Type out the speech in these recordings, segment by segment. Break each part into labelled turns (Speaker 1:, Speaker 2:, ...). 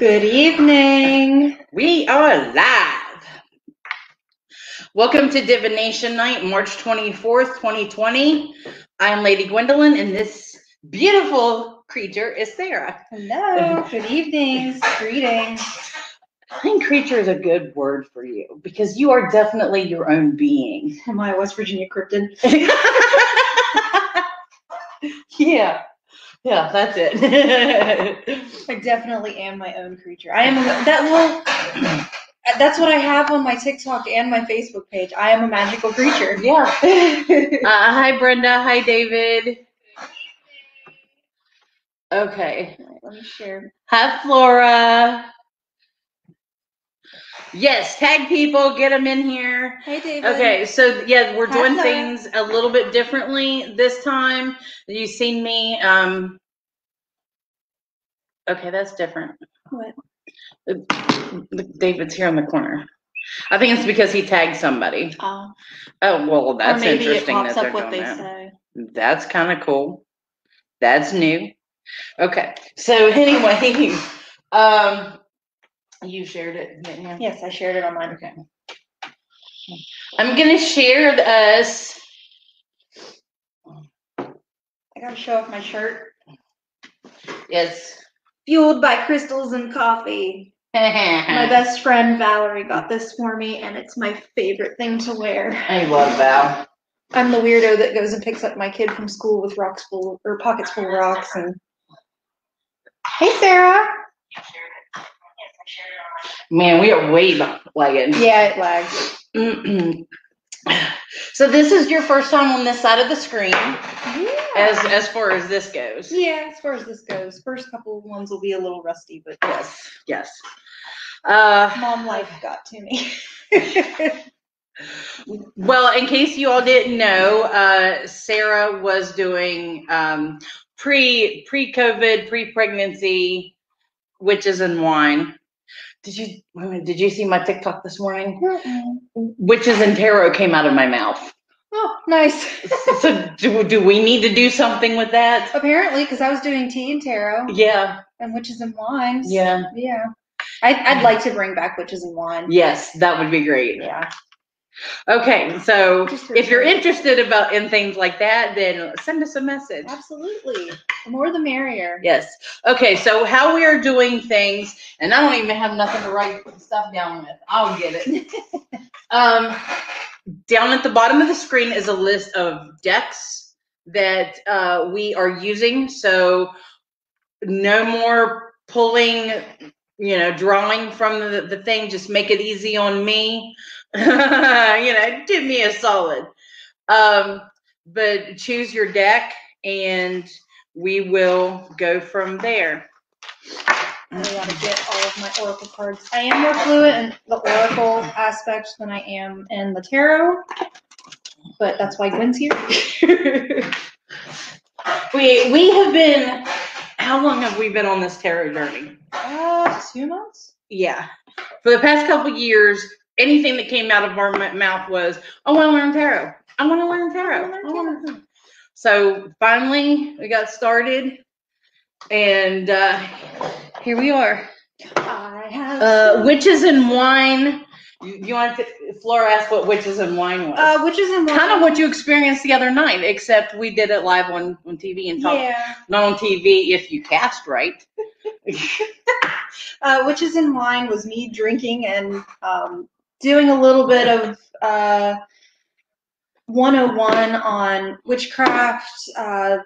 Speaker 1: Good evening.
Speaker 2: We are live. Welcome to Divination Night, March 24th, 2020. I'm Lady Gwendolyn, and this beautiful creature is Sarah.
Speaker 1: Hello. Good evening. Greetings.
Speaker 2: I think creature is a good word for you because you are definitely your own being.
Speaker 1: Am I a West Virginia cryptid?
Speaker 2: yeah. Yeah, that's it.
Speaker 1: I definitely am my own creature. I am a, that well. That's what I have on my TikTok and my Facebook page. I am a magical creature.
Speaker 2: yeah. Uh, hi, Brenda. Hi, David. Okay.
Speaker 1: Let me share.
Speaker 2: Hi, Flora. Yes, tag people, get them in here.
Speaker 1: Hey, David.
Speaker 2: Okay, so yeah, we're doing
Speaker 1: Hello.
Speaker 2: things a little bit differently this time. You've seen me. Um, okay, that's different.
Speaker 1: What?
Speaker 2: David's here in the corner. I think it's because he tagged somebody.
Speaker 1: Oh,
Speaker 2: Oh well, that's
Speaker 1: or maybe it
Speaker 2: interesting that they're doing
Speaker 1: they
Speaker 2: that.
Speaker 1: say.
Speaker 2: That's kind of cool. That's new. Okay, so anyway, um, you shared it, didn't you?
Speaker 1: Yes, I shared it on mine.
Speaker 2: Okay. I'm gonna share us.
Speaker 1: I gotta show off my shirt.
Speaker 2: Yes.
Speaker 1: Fueled by crystals and coffee. My best friend Valerie got this for me, and it's my favorite thing to wear.
Speaker 2: I love Val.
Speaker 1: I'm the weirdo that goes and picks up my kid from school with rocks full or pockets full of rocks and. Hey Sarah.
Speaker 2: Man, we are way lagging.
Speaker 1: Yeah, it lags.
Speaker 2: So this is your first time on this side of the screen, as as far as this goes.
Speaker 1: yeah, as far as this goes, first couple of ones will be a little rusty, but
Speaker 2: Yes. Yes. Uh,
Speaker 1: mom life got to me.
Speaker 2: well, in case you all didn't know, uh, Sarah was doing um, pre pre COVID, pre pregnancy witches and wine. Did you wait a minute, did you see my TikTok this morning? Witches and tarot came out of my mouth.
Speaker 1: oh, nice.
Speaker 2: So do, do we need to do something with that?
Speaker 1: Apparently, because I was doing tea and tarot
Speaker 2: Yeah.
Speaker 1: and witches and wines.
Speaker 2: Yeah.
Speaker 1: Yeah. I'd, I'd like to bring back witches and wine.
Speaker 2: Yes, that would be great.
Speaker 1: Yeah.
Speaker 2: Okay, so
Speaker 1: Just
Speaker 2: if you're interested about in things like that, then send us a message.
Speaker 1: Absolutely. The more the merrier.
Speaker 2: Yes. Okay, so how we are doing things, and I don't even have nothing to write stuff down with. I'll get it. um, down at the bottom of the screen is a list of decks that uh, we are using. So no more pulling, you know, drawing from the, the thing. Just make it easy on me. you know, do me a solid. Um, but choose your deck and we will go from there.
Speaker 1: I gotta get all of my oracle cards. I am more fluent in the oracle aspect than I am in the tarot, but that's why Gwen's here.
Speaker 2: We we have been how long have we been on this tarot journey?
Speaker 1: uh, two months.
Speaker 2: Yeah. For the past couple years, anything that came out of our m- mouth was, I want to learn tarot. I want to learn tarot.
Speaker 1: I wanna learn
Speaker 2: I wanna learn." So finally, we got started, and uh, here we are.
Speaker 1: I have.
Speaker 2: Uh, witches and wine. You, you want to? Flora asked what witches and wine was.
Speaker 1: uh, witches and wine.
Speaker 2: kind of what you experienced the other night, except we did it live on, on TV and talked
Speaker 1: Yeah.
Speaker 2: not on TV if you cast right.
Speaker 1: Uh, witches and wine was me drinking and um, doing a little bit of uh, 101 on witchcraft. Uh,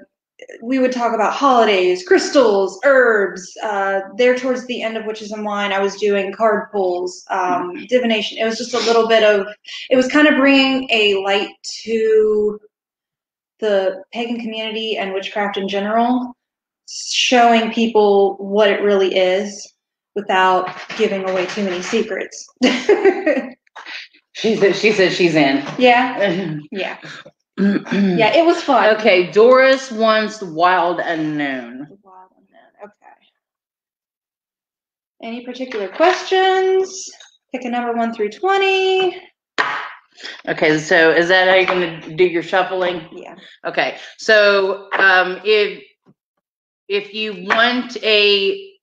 Speaker 1: we would talk about holidays, crystals, herbs. Uh, there towards the end of witches and wine, I was doing card pulls, um, divination. It was just a little bit of. It was kind of bringing a light to the pagan community and witchcraft in general, showing people what it really is without giving away too many secrets.
Speaker 2: She said she said she's in.
Speaker 1: yeah, yeah, yeah. It was fun.
Speaker 2: Okay, Doris wants Wild Unknown.
Speaker 1: The wild unknown. Okay. Any particular questions? Pick a number one through twenty.
Speaker 2: Okay, so is that how you're gonna do your shuffling?
Speaker 1: Yeah.
Speaker 2: Okay, so um, if if you want a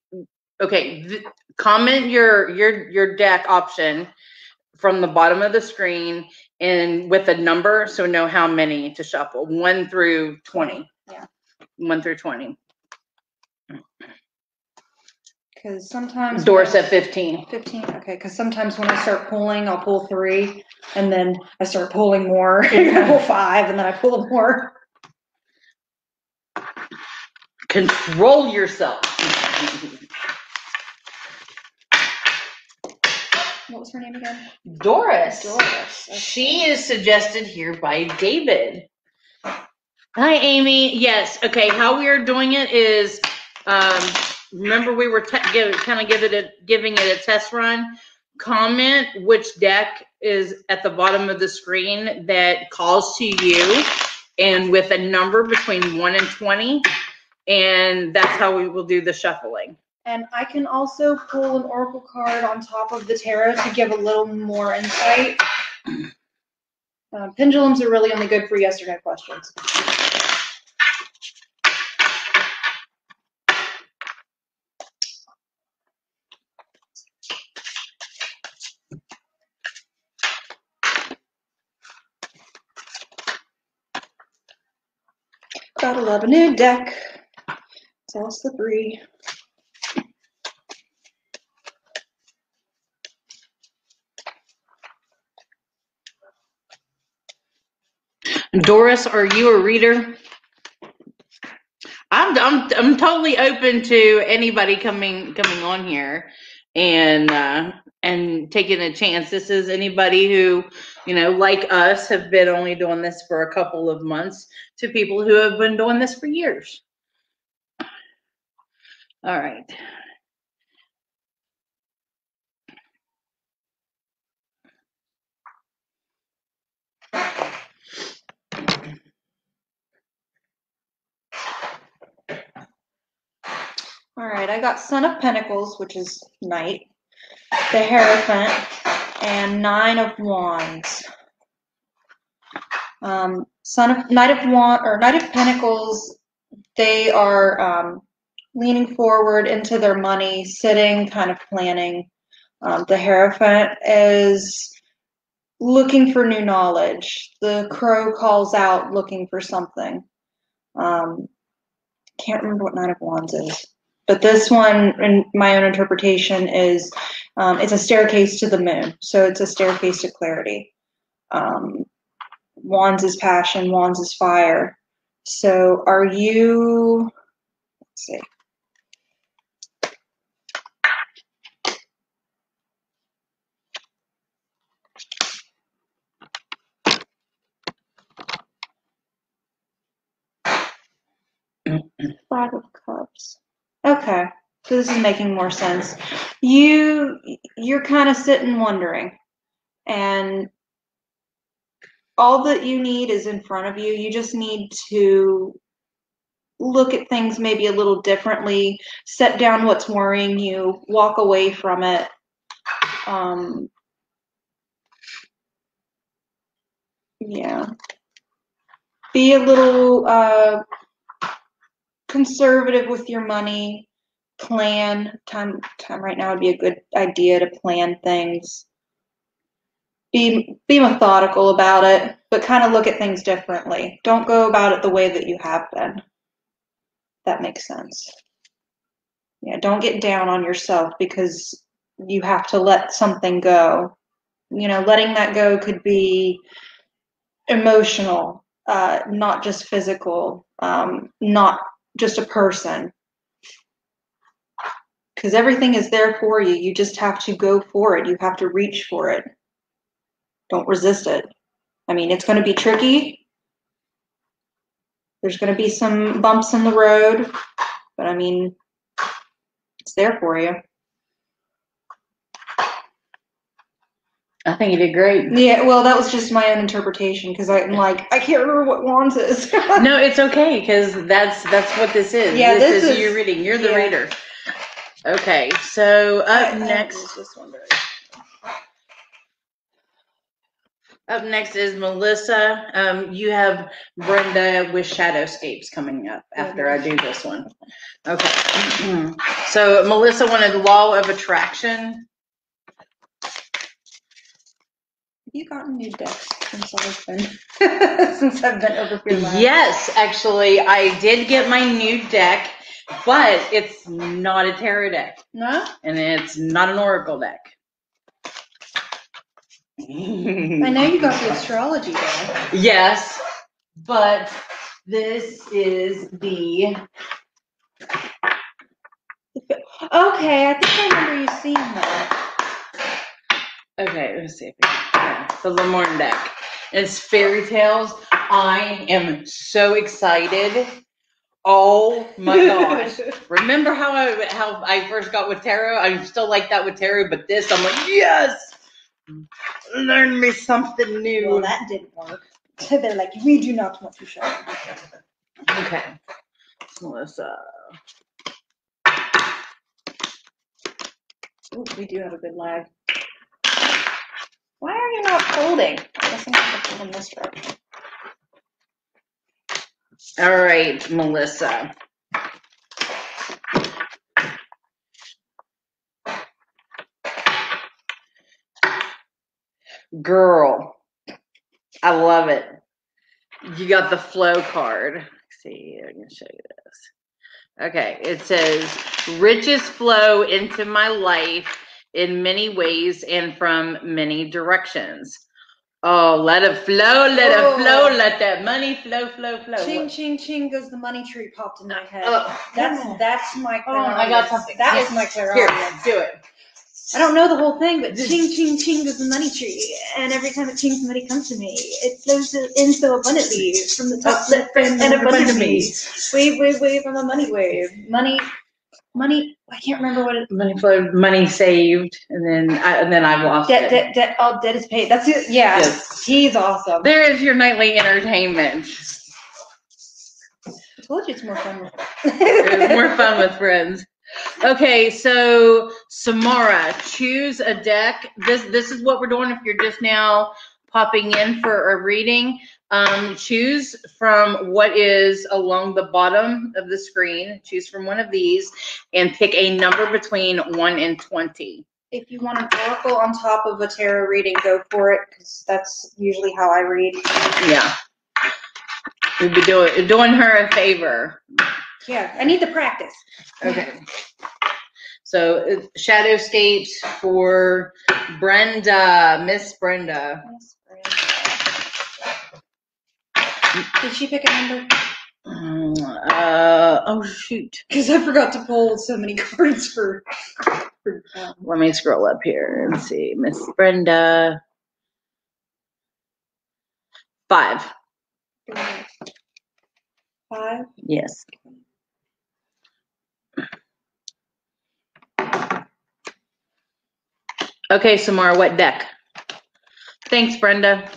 Speaker 2: okay, th- comment your your your deck option from the bottom of the screen and with a number so know how many to shuffle. One through twenty.
Speaker 1: Yeah.
Speaker 2: One through twenty.
Speaker 1: Because sometimes.
Speaker 2: Doris at fifteen.
Speaker 1: 15, okay, because sometimes when I start pulling, I'll pull three, and then I start pulling more, I pull five, and then I pull more.
Speaker 2: Control yourself.
Speaker 1: was her name again?
Speaker 2: Doris.
Speaker 1: Doris.
Speaker 2: She is suggested here by David. Hi, Amy. Yes. Okay. How we are doing it is, um, remember we were give, kind of give it a, giving it a test run. Comment which deck is at the bottom of the screen that calls to you, and with a number between one and twenty, and that's how we will do the shuffling.
Speaker 1: And I can also pull an oracle card on top of the tarot to give a little more insight. Uh, pendulums are really only good for yes or no questions. Gotta love a new deck. It's all slippery.
Speaker 2: Doris, are you a reader? I'm, I'm, I'm totally open to anybody coming, coming on here and, uh, and taking a chance. This is anybody who, you know, like us have been only doing this for a couple of months to people who have been doing this for years. All right.
Speaker 1: All right, I got Son of Pentacles, which is Knight, the Hierophant, and Nine of Wands. Um, Son of Knight of Wand or Knight of Pentacles, they are um, leaning forward into their money, sitting, kind of planning. Um, the Hierophant is looking for new knowledge. The Crow calls out, looking for something. Um, can't remember what Knight of Wands is. But this one, in my own interpretation, is um, it's a staircase to the moon. So it's a staircase to clarity. Um, wands is passion, wands is fire. So are you, let's see. Five of Cups. Okay, so this is making more sense. You you're kind of sitting wondering, and all that you need is in front of you. You just need to look at things maybe a little differently, set down what's worrying you, walk away from it. Um, yeah. Be a little uh, conservative with your money. Plan time. Time right now would be a good idea to plan things. Be be methodical about it, but kind of look at things differently. Don't go about it the way that you have been. That makes sense. Yeah, don't get down on yourself because you have to let something go. You know, letting that go could be emotional, uh, not just physical, um, not just a person. Because everything is there for you. You just have to go for it. You have to reach for it. Don't resist it. I mean, it's going to be tricky. There's going to be some bumps in the road, but I mean, it's there for you.
Speaker 2: I think you did great.
Speaker 1: Yeah, well, that was just my own interpretation because I'm like, I can't remember what wands is.
Speaker 2: No, it's okay because that's that's what this is.
Speaker 1: Yeah,
Speaker 2: this,
Speaker 1: this
Speaker 2: is, you
Speaker 1: is-
Speaker 2: reading. You're the
Speaker 1: yeah.
Speaker 2: reader. Okay, so up next,
Speaker 1: used this one
Speaker 2: up next is Melissa. Um, you have Brenda with Shadowscapes coming up after I do this one. Okay, So Melissa wanted law of attraction.
Speaker 1: Have you gotten new decks since I've been since I've been over here last?
Speaker 2: Yes, actually, I did get my new deck, but it's not a tarot deck
Speaker 1: No?
Speaker 2: and it's not an oracle deck.
Speaker 1: I know you got the astrology deck.
Speaker 2: Yes, but this is the
Speaker 1: Okay, I think I remember you seeing that.
Speaker 2: okay. Let's see if I can, the Lenormand deck. It's fairy tales. I am so excited. Oh my gosh! Remember how I how I first got with tarot? I'm still like that with tarot, but this I'm like yes. Learn me something new.
Speaker 1: well, that didn't work. So they're like, we do not want to show.
Speaker 2: Okay. Melissa.
Speaker 1: Ooh, we do have a good lag. Why are you not folding? I guess I'm this.
Speaker 2: All right, Melissa. Girl, I love it. You got the flow card. Let's see, I can show you this. Okay, it says riches flow into my life in many ways and from many directions. Oh, let it flow, let
Speaker 1: Oh.
Speaker 2: it flow, oh. let that money flow, flow, flow.
Speaker 1: Ching, ching, ching goes the money tree popped in my uh, head.
Speaker 2: Oh,
Speaker 1: that's
Speaker 2: yeah.
Speaker 1: that's my
Speaker 2: Oh, I got something.
Speaker 1: That
Speaker 2: Yes.
Speaker 1: is my
Speaker 2: Here, do it.
Speaker 1: I don't know the whole thing, but ching, ching, ching goes the money tree. And every time it chings, money comes to me. It flows in so abundantly from the top left and, and abundantly. Wave, wave, wave, I'm a money wave. Money, money, I can't remember what it
Speaker 2: Money flow, money saved, and then I, and then I lost
Speaker 1: Debt,
Speaker 2: it.
Speaker 1: debt, debt, all debt is paid. That's it. Yeah.
Speaker 2: Yes.
Speaker 1: He's awesome.
Speaker 2: There is your nightly entertainment.
Speaker 1: I told you it's more fun. with-
Speaker 2: It's more fun with friends. Okay, so Samara, choose a deck. This this is what we're doing if you're just now popping in for a reading. Um, choose from what is along the bottom of the screen. Choose from one of these and pick a number between one and twenty.
Speaker 1: If you want an oracle on top of a tarot reading, go for it, because that's usually how I read.
Speaker 2: Yeah. We'll be doing doing her a favor.
Speaker 1: Yeah, I need the practice.
Speaker 2: Okay. So uh, Shadowscapes for Brenda, Miss Brenda.
Speaker 1: Brenda. Did she pick a number?
Speaker 2: Uh, oh shoot.
Speaker 1: Because I forgot to pull so many cards for. for um,
Speaker 2: Let me scroll up here and see. Miss Brenda. Five.
Speaker 1: five.
Speaker 2: Yes. Okay, Samara, what deck? Thanks, Brenda.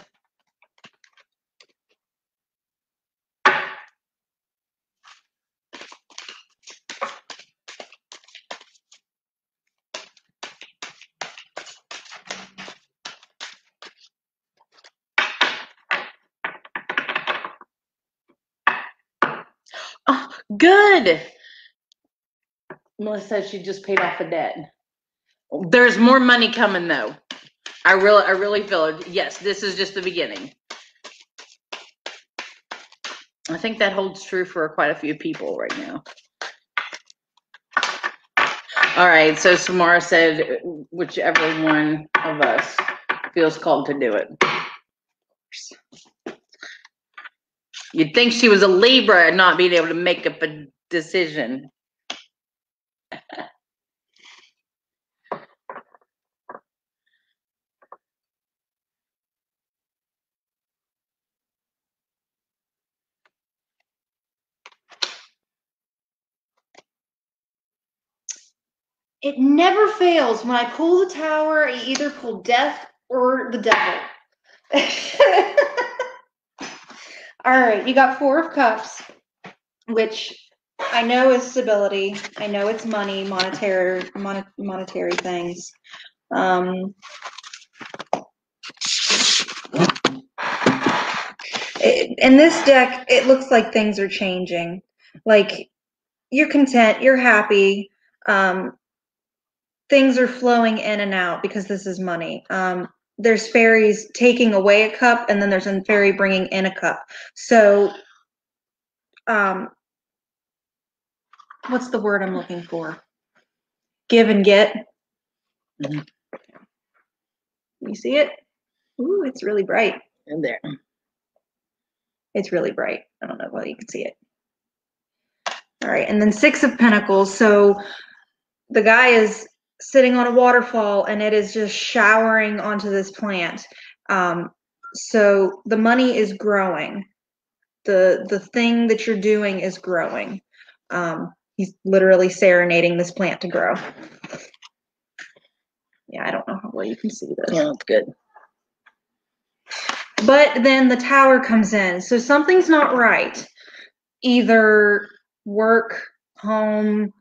Speaker 2: Oh, good. Melissa said she just paid off a debt. There's more money coming though. I really, I really feel it. Yes, this is just the beginning. I think that holds true for quite a few people right now. All right, so Samara said whichever one of us feels called to do it. You'd think she was a Libra and not being able to make up a decision.
Speaker 1: It never fails. When I pull the tower, I either pull death or the devil. All right, you got four of cups, which I know is stability. I know it's money, monetary, mon- monetary things. Um, it- in this deck, it looks like things are changing. Like you're content, you're happy. Um, things are flowing in and out because this is money. Um, there's fairies taking away a cup, and then there's a fairy bringing in a cup. So, um, what's the word I'm looking for? Give and get.
Speaker 2: Mhm.
Speaker 1: You see it? Ooh, it's really bright.
Speaker 2: In there.
Speaker 1: It's really bright. I don't know whether you can see it. All right, and then Six of Pentacles. So the guy is sitting on a waterfall and it is just showering onto this plant. Um, so the money is growing. The the thing that you're doing is growing. Um, he's literally serenading this plant to grow. Yeah, I don't know how well you can see this.
Speaker 2: Yeah, that's good.
Speaker 1: But then the tower comes in. So something's not right. Either work, home,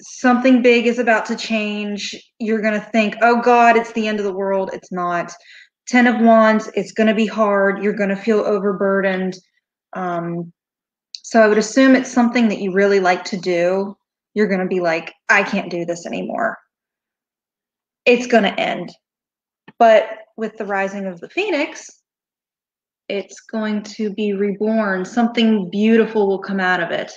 Speaker 1: something big is about to change. You're going to think, oh God, it's the end of the world. It's not. Ten of Wands, it's going to be hard. You're going to feel overburdened. Um, so I would assume it's something that you really like to do. You're going to be like, I can't do this anymore. It's going to end. But with the rising of the phoenix, it's going to be reborn. Something beautiful will come out of it.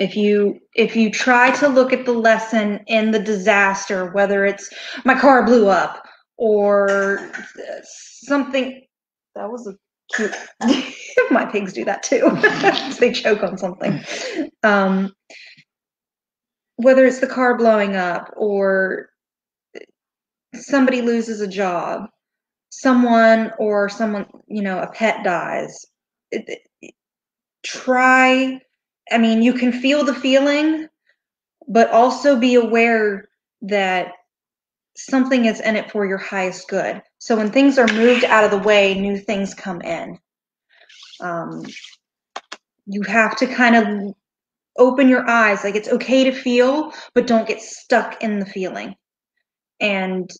Speaker 1: If you if you try to look at the lesson in the disaster, whether it's my car blew up or something that was a cute my pigs do that too. they choke on something. Um, whether it's the car blowing up or somebody loses a job, someone or someone, you know, a pet dies. It, it, try, I mean, you can feel the feeling, but also be aware that something is in it for your highest good. So when things are moved out of the way, new things come in. Um, you have to kind of open your eyes. Like it's okay to feel, but don't get stuck in the feeling. And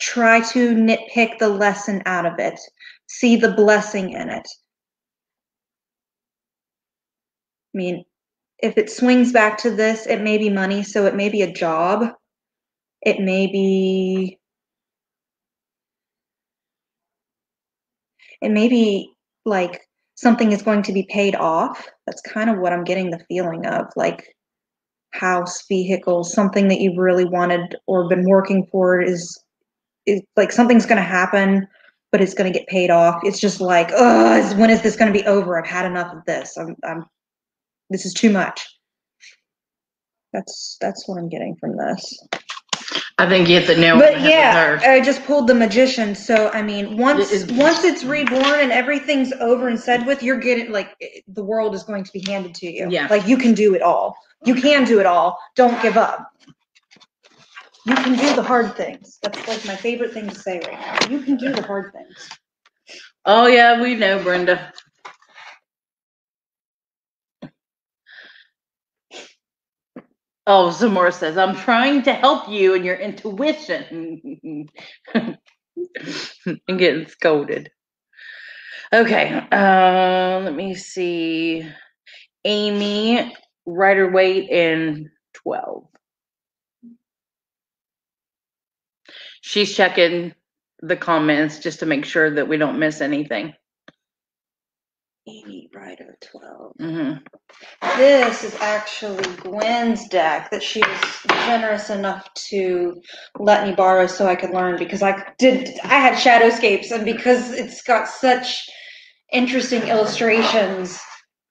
Speaker 1: try to nitpick the lesson out of it, see the blessing in it. I mean, if it swings back to this, it may be money, so it may be a job. It may be it may be like something is going to be paid off. That's kind of what I'm getting the feeling of, like house, vehicle, something that you've really wanted or been working for is is like something's going to happen, but it's going to get paid off. It's just like, oh, when is this going to be over? I've had enough of this. I'm, I'm, this is too much. That's that's what I'm getting from this.
Speaker 2: I think you hit the nail
Speaker 1: But yeah. I just pulled the magician. So I mean, once
Speaker 2: It is-
Speaker 1: once it's reborn and everything's over and said with, you're getting like the world is going to be handed to you.
Speaker 2: Yeah.
Speaker 1: Like you can do it all. You can do it all. Don't give up. You can do the hard things. That's like my favorite thing to say right now. You can do the hard things.
Speaker 2: Oh yeah, we know, Brenda. Oh, Zamora says, I'm trying to help you and your intuition. and getting scolded. Okay, uh, let me see. Amy, Rider Waite, and 12. She's checking the comments just to make sure that we don't miss anything.
Speaker 1: Amy Rider 12.
Speaker 2: hmm
Speaker 1: This is actually Gwen's deck that she was generous enough to let me borrow so I could learn because I did I had Shadowscapes and because it's got such interesting illustrations,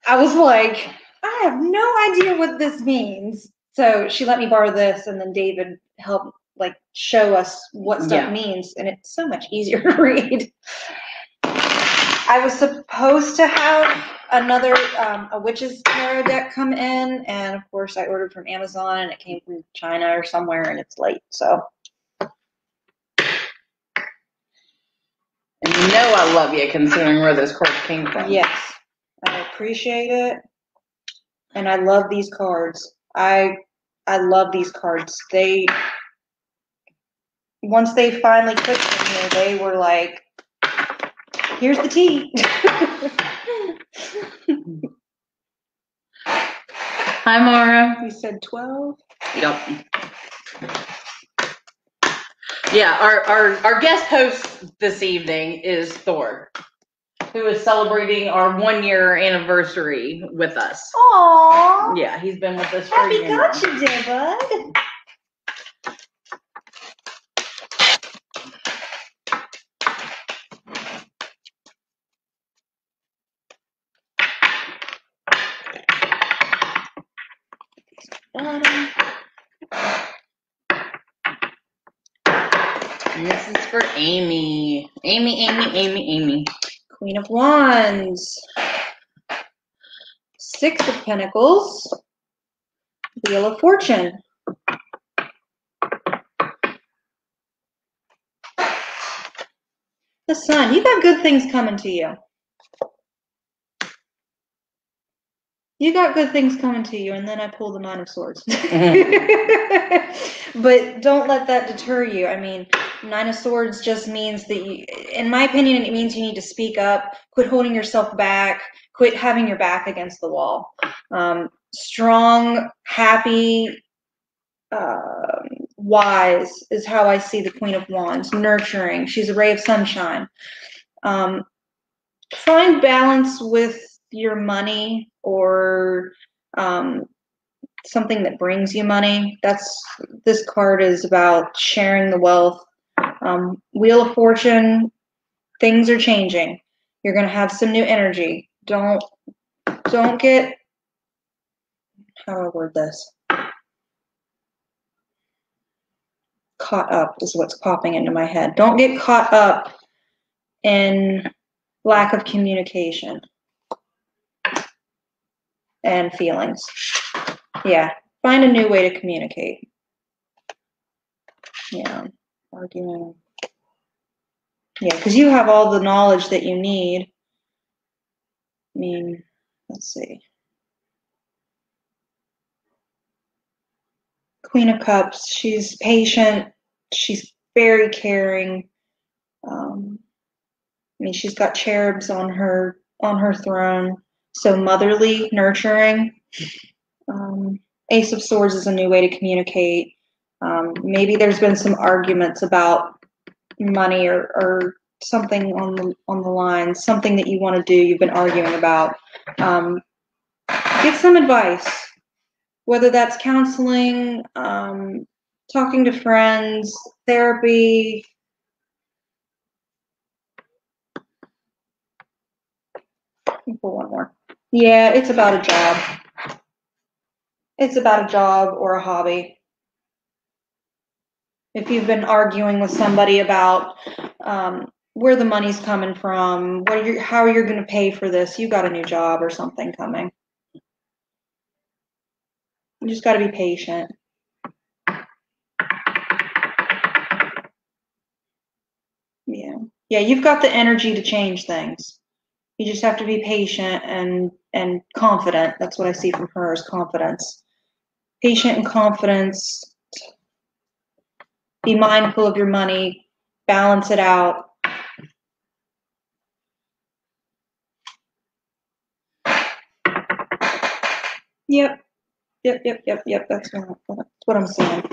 Speaker 1: I was like, I have no idea what this means. So she let me borrow this and then David helped like show us what stuff
Speaker 2: Yeah.
Speaker 1: means and it's so much easier to read. I was supposed to have another um, a witch's tarot deck come in, and of course I ordered from Amazon, and it came from China or somewhere, and it's late. So
Speaker 2: And you know I love you considering where this card came from.
Speaker 1: yes, I appreciate it, and I love these cards. I I love these cards. They once they finally clicked in here, they were like, "Here's the tea."
Speaker 2: Hi, Mara.
Speaker 1: We said twelve.
Speaker 2: Yep. Yeah, our, our, our guest host this evening is Thor, who is celebrating our one year anniversary with us.
Speaker 1: Aww.
Speaker 2: Yeah, he's been with us for a
Speaker 1: Happy
Speaker 2: year now.
Speaker 1: gotcha day, bud. Bottom.
Speaker 2: And this is for Amy. Amy, Amy, Amy, Amy.
Speaker 1: Queen of Wands. Six of Pentacles. Wheel of Fortune. The Sun. You got good things coming to you. You got good things coming to you, and then I pull the Nine of Swords. but don't let that deter you. I mean, Nine of Swords just means that you, in my opinion, it means you need to speak up, quit holding yourself back, quit having your back against the wall. Um, strong, happy, um wise is how I see the Queen of Wands. Nurturing. She's a ray of sunshine. Um, find balance with your money or um, something that brings you money. That's this card is about sharing the wealth. Um, Wheel of Fortune, things are changing. You're gonna have some new energy. Don't don't get how do I word this? Caught up is what's popping into my head. Don't get caught up in lack of communication and feelings. Yeah, find a new way to communicate. Yeah, arguing. Yeah, because you have all the knowledge that you need. I mean, let's see. Queen of Cups, she's patient, she's very caring. Um, I mean, she's got cherubs on her on her throne, so motherly, nurturing. Um, Ace of Swords is a new way to communicate. Um, maybe there's been some arguments about money or, or something on the on the line, something that you want to do. You've been arguing about. Um, get some advice, whether that's counseling, um, talking to friends, therapy. One more. Yeah, it's about a job. It's about a job or a hobby. If you've been arguing with somebody about um, where the money's coming from, what are you, how you're going to pay for this, you got a new job or something coming. You just got to be patient. Yeah. Yeah, you've got the energy to change things. You just have to be patient and and confident. That's what I see from her is confidence. Patient and confidence. Be mindful of your money. Balance it out. Yep. Yep, yep, yep, yep. That's what, that's what I'm saying.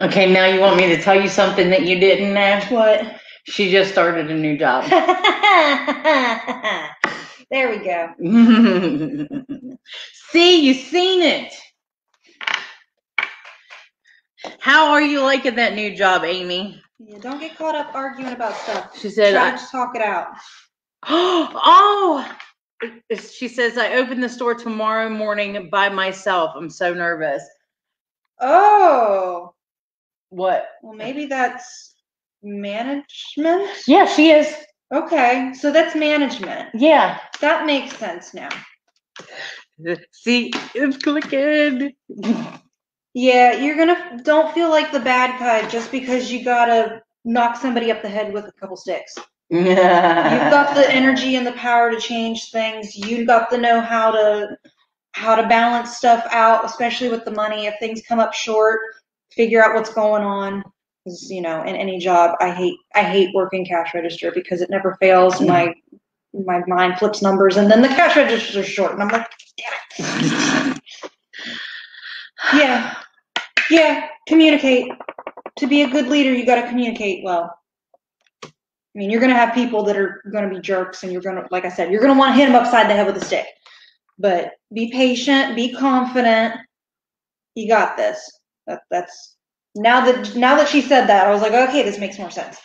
Speaker 2: Okay, now you want me to tell you something that you didn't know?
Speaker 1: What?
Speaker 2: She just started a new job.
Speaker 1: there we go.
Speaker 2: See, you seen it. How are you liking that new job, Amy?
Speaker 1: Yeah, don't get caught up arguing about stuff.
Speaker 2: She said,
Speaker 1: Try
Speaker 2: I,
Speaker 1: to just talk it out.
Speaker 2: "Oh." She says, "I open the store tomorrow morning by myself. I'm so nervous."
Speaker 1: Oh,
Speaker 2: What?
Speaker 1: well, maybe that's management.
Speaker 2: Yeah, she is.
Speaker 1: Okay, so that's management.
Speaker 2: Yeah.
Speaker 1: That makes sense now.
Speaker 2: See, it's clicking.
Speaker 1: Yeah, you're gonna don't feel like the bad guy just because you gotta knock somebody up the head with a couple sticks. Yeah. You've got the energy and the power to change things. You've got the know how to how to balance stuff out, especially with the money. If things come up short, figure out what's going on. Because you know, in any job, I hate I hate working cash register because it never fails. Mm. My my mind flips numbers, and then the cash register's are short, and I'm like, damn it. Yeah. Yeah. Communicate. To be a good leader, you got to communicate well. I mean, you're going to have people that are going to be jerks, and you're going to, like I said, you're going to want to hit them upside the head with a stick. But be patient, be confident. You got this. That, that's now that now that she said that, I was like, okay, this makes more sense.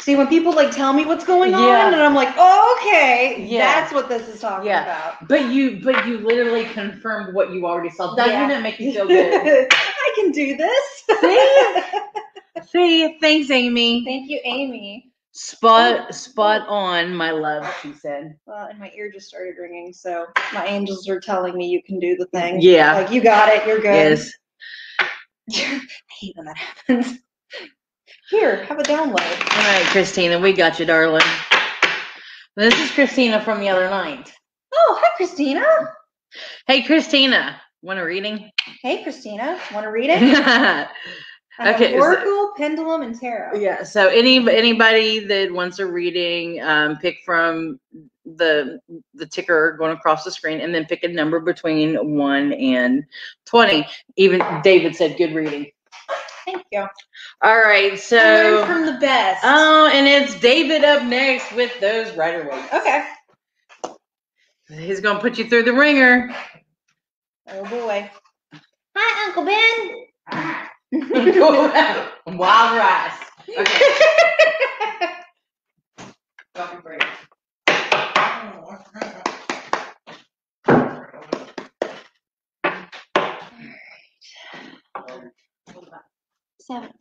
Speaker 1: See, when people like tell me what's going on,
Speaker 2: Yeah.
Speaker 1: and I'm like, oh, okay,
Speaker 2: Yeah.
Speaker 1: that's what this is talking
Speaker 2: Yeah.
Speaker 1: about.
Speaker 2: But you, but you literally confirmed what you already saw. Doesn't
Speaker 1: Yeah.
Speaker 2: it make you feel good?
Speaker 1: I can do this.
Speaker 2: See? See, thanks, Amy.
Speaker 1: Thank you, Amy.
Speaker 2: Spot, spot on, my love. She said.
Speaker 1: Well, and my ear just started ringing, so my angels are telling me you can do the thing.
Speaker 2: Yeah.
Speaker 1: Like, you got it, you're good.
Speaker 2: Yes.
Speaker 1: I hate when that happens. Here, have a download.
Speaker 2: All right, Christina, we got you, darling. This is Christina from the other night.
Speaker 1: Oh, hi, Christina.
Speaker 2: Hey, Christina, want a reading?
Speaker 1: Hey, Christina. Want to read it?
Speaker 2: yeah.
Speaker 1: I have
Speaker 2: Okay,
Speaker 1: Oracle, Pendulum, and Tarot. Yeah.
Speaker 2: So any anybody that wants a reading, um, pick from the the ticker going across the screen, and then pick a number between one and twenty. Even David said, "Good reading."
Speaker 1: Thank you.
Speaker 2: All right,
Speaker 1: I
Speaker 2: so
Speaker 1: from the best.
Speaker 2: oh, and it's David up next with those Rider Waites.
Speaker 1: okay.
Speaker 2: He's gonna put you through the ringer.
Speaker 1: Oh boy. Hi, Uncle Ben.
Speaker 2: Wild rice. Okay. Coffee break.
Speaker 1: Seventeen.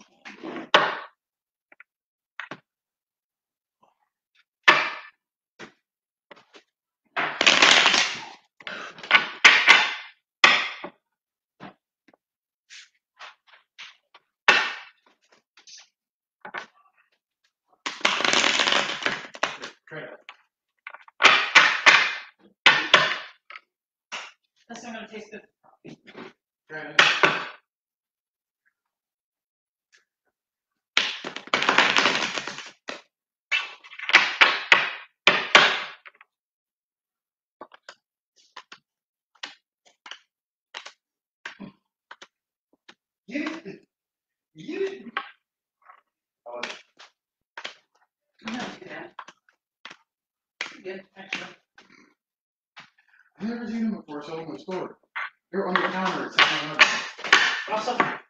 Speaker 2: That's not gonna taste good. Not too bad. Good, actually.
Speaker 3: I've never seen them before, sold in the store. They're on the counter at 7
Speaker 2: Awesome.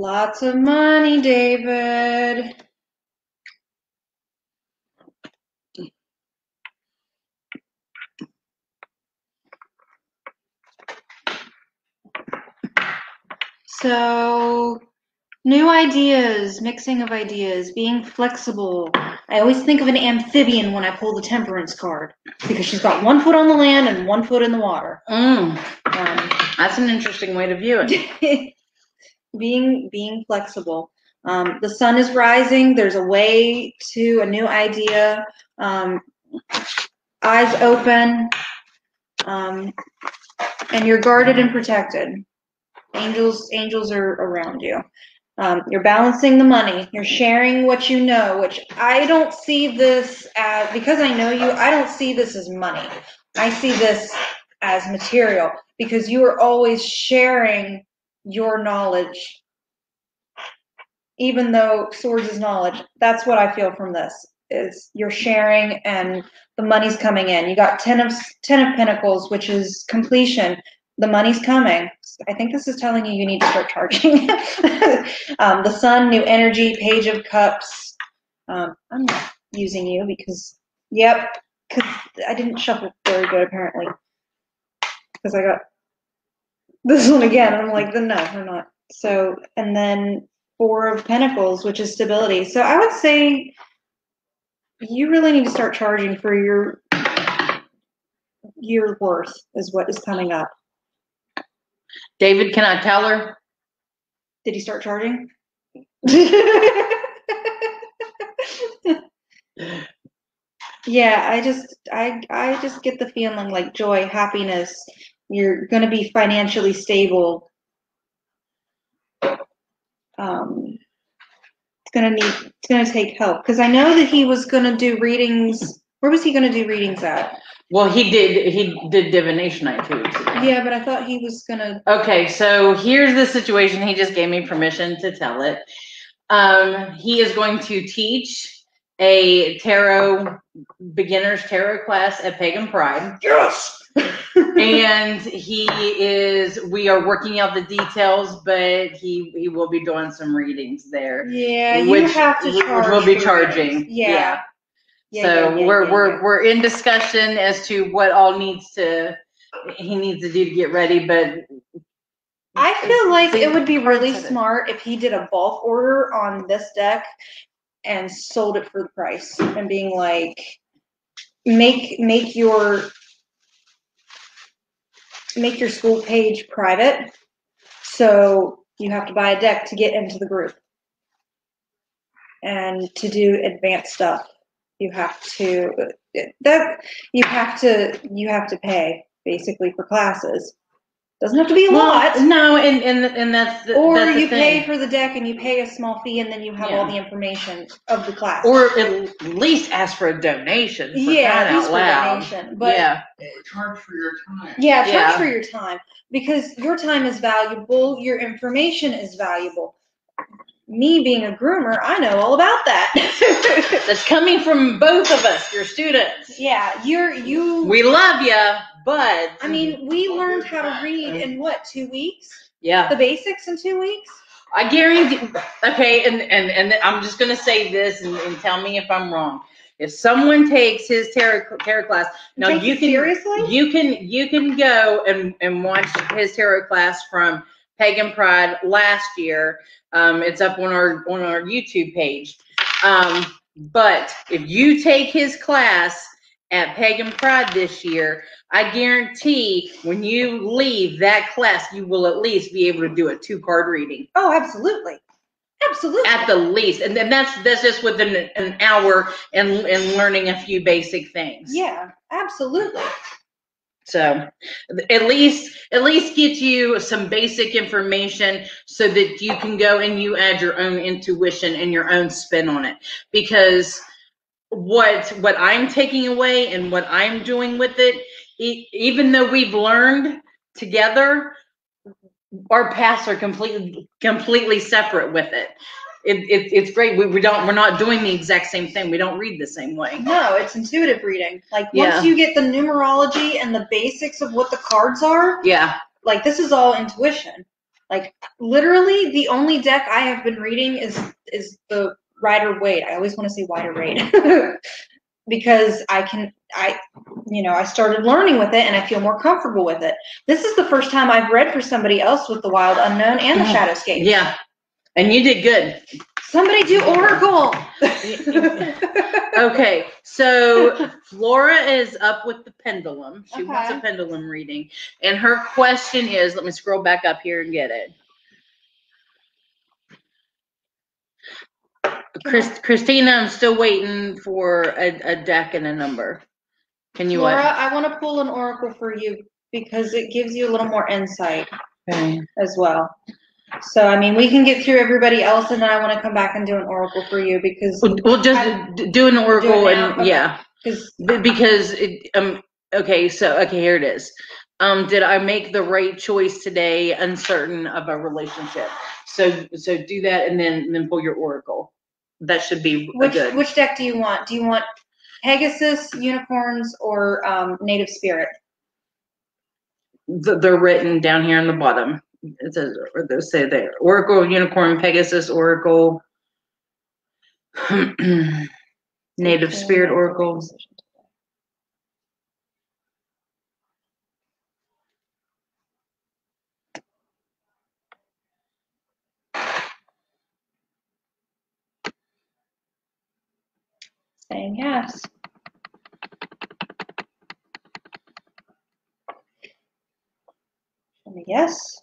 Speaker 1: Lots of money, David. So, new ideas, mixing of ideas, being flexible. I always think of an amphibian when I pull the temperance card because she's got one foot on the land and one foot in the water.
Speaker 2: Mm,
Speaker 1: Um,
Speaker 2: that's an interesting way to view it.
Speaker 1: being being flexible. Um, the sun is rising. There's a way to a new idea. Um, eyes open. Um, and you're guarded and protected. Angels angels are around you. Um, you're balancing the money. You're sharing what you know which i don't see this as because i know you i don't see this as money. I see this as material because you are always sharing your knowledge even though swords is knowledge that's what i feel from this is you're sharing and the money's coming in. You got 10 of 10 of pentacles which is completion. The money's coming. I think this is telling you you need to start charging. Um, the sun new energy page of cups. Um, i'm not using you because yep because i didn't shuffle very good apparently because i got this one again. I'm like, then no, we're not. So, and then four of pentacles, which is stability. So I would say you really need to start charging for your your worth is what is coming up.
Speaker 2: David, can I tell her?
Speaker 1: Did he start charging? yeah, I just I I just get the feeling like joy, happiness. You're going to be financially stable. Um, it's going to need it's going to take help because I know that he was going to do readings. Where was he going to do readings at?
Speaker 2: Well, he did, he did divination night two weeks ago.
Speaker 1: Yeah, but I thought he was going to.
Speaker 2: Okay, so here's the situation. He just gave me permission to tell it. Um, he is going to teach a tarot beginner's tarot class at Pagan Pride.
Speaker 3: Yes.
Speaker 2: And he is we are working out the details, but he he will be doing some readings there.
Speaker 1: Yeah, you
Speaker 2: Which-
Speaker 1: have to
Speaker 2: which we'll be charging,
Speaker 1: it. Yeah. Yeah,
Speaker 2: so
Speaker 1: yeah, yeah,
Speaker 2: we're
Speaker 1: yeah,
Speaker 2: we're
Speaker 1: yeah.
Speaker 2: we're in discussion as to what all needs to he needs to do to get ready, but
Speaker 1: I feel like it would be really
Speaker 2: parts of it.
Speaker 1: smart if he did a bulk order on this deck and sold it for the price and being like, make make your make your school page private, so you have to buy a deck to get into the group. And to do advanced stuff, you have to that you have to you have to pay basically for classes. Doesn't have to be a lot.
Speaker 2: No, and and and that's the,
Speaker 1: Or
Speaker 2: that's the
Speaker 1: you pay for the deck and you pay a small fee and then you have all the information of the class.
Speaker 2: or at least ask for a donation. For
Speaker 1: yeah,
Speaker 2: crying
Speaker 1: at least
Speaker 2: out
Speaker 1: for
Speaker 2: loud.
Speaker 1: donation. But yeah,
Speaker 2: yeah,
Speaker 3: Charge for your time.
Speaker 1: Yeah, charge
Speaker 2: Yeah.
Speaker 1: for your time because your time is valuable. Your information is valuable. Me being a groomer, I know all about that.
Speaker 2: that's coming from both of us, your students.
Speaker 1: yeah, you're you.
Speaker 2: We love you, but
Speaker 1: I mean, we learned how to read in what two weeks?
Speaker 2: yeah,
Speaker 1: The basics in two weeks.
Speaker 2: I guarantee. Okay, and and and I'm just gonna say this and, and tell me if I'm wrong. If someone takes his tarot tarot class, now
Speaker 1: Take
Speaker 2: you can
Speaker 1: seriously.
Speaker 2: you can you can go and and watch his tarot class from Pagan Pride last year. Um, it's up on our on our YouTube page. Um, but if you take his class at Pagan Pride this year, I guarantee when you leave that class, you will at least be able to do a two card reading
Speaker 1: Oh, absolutely, absolutely.
Speaker 2: at the least, and then that's that's just within an hour and and learning a few basic things.
Speaker 1: yeah, absolutely.
Speaker 2: So at least at least get you some basic information so that you can go and you add your own intuition and your own spin on it. Because what what I'm taking away and what I'm doing with it, e- even though we've learned together, our paths are completely completely separate with it. It, it it's great. We, we don't we're not doing the exact same thing. We don't read the same way.
Speaker 1: No, it's intuitive reading. Like
Speaker 2: Yeah.
Speaker 1: once you get the numerology and the basics of what the cards are,
Speaker 2: Yeah.
Speaker 1: like this is all intuition. Like literally the only deck I have been reading is is the Rider Waite. I always want to say Rider Waite. because I can I you know, I started learning with it and I feel more comfortable with it. This is the first time I've read for somebody else with the Wild Unknown and the
Speaker 2: Mhm.
Speaker 1: Shadowscape.
Speaker 2: Yeah. And you did good.
Speaker 1: Somebody do Oracle.
Speaker 2: Okay, so Flora is up with the pendulum. She wants a pendulum reading. And her question is let me scroll back up here and get it. Chris, Christina, I'm still waiting for a, a deck and a number. Can you
Speaker 1: Laura,
Speaker 2: what?
Speaker 1: I want to pull an oracle for you because it gives you a little more insight
Speaker 2: Okay.
Speaker 1: as well. So, I mean, we can get through everybody else, and then I want to come back and do an oracle for you because
Speaker 2: We'll, we'll just d- do an oracle
Speaker 1: now?
Speaker 2: and
Speaker 1: Okay.
Speaker 2: yeah.
Speaker 1: because
Speaker 2: because it, um okay so okay here it is um did i make the right choice today uncertain of a relationship so so do that and then and then pull your oracle that should be
Speaker 1: which
Speaker 2: good
Speaker 1: which deck do you want? Do you want Pegasus, unicorns, or um, Native Spirit?
Speaker 2: Th- they're written down here on the bottom it says or they say there oracle unicorn pegasus oracle native spirit oracle
Speaker 1: Saying yes. And a yes.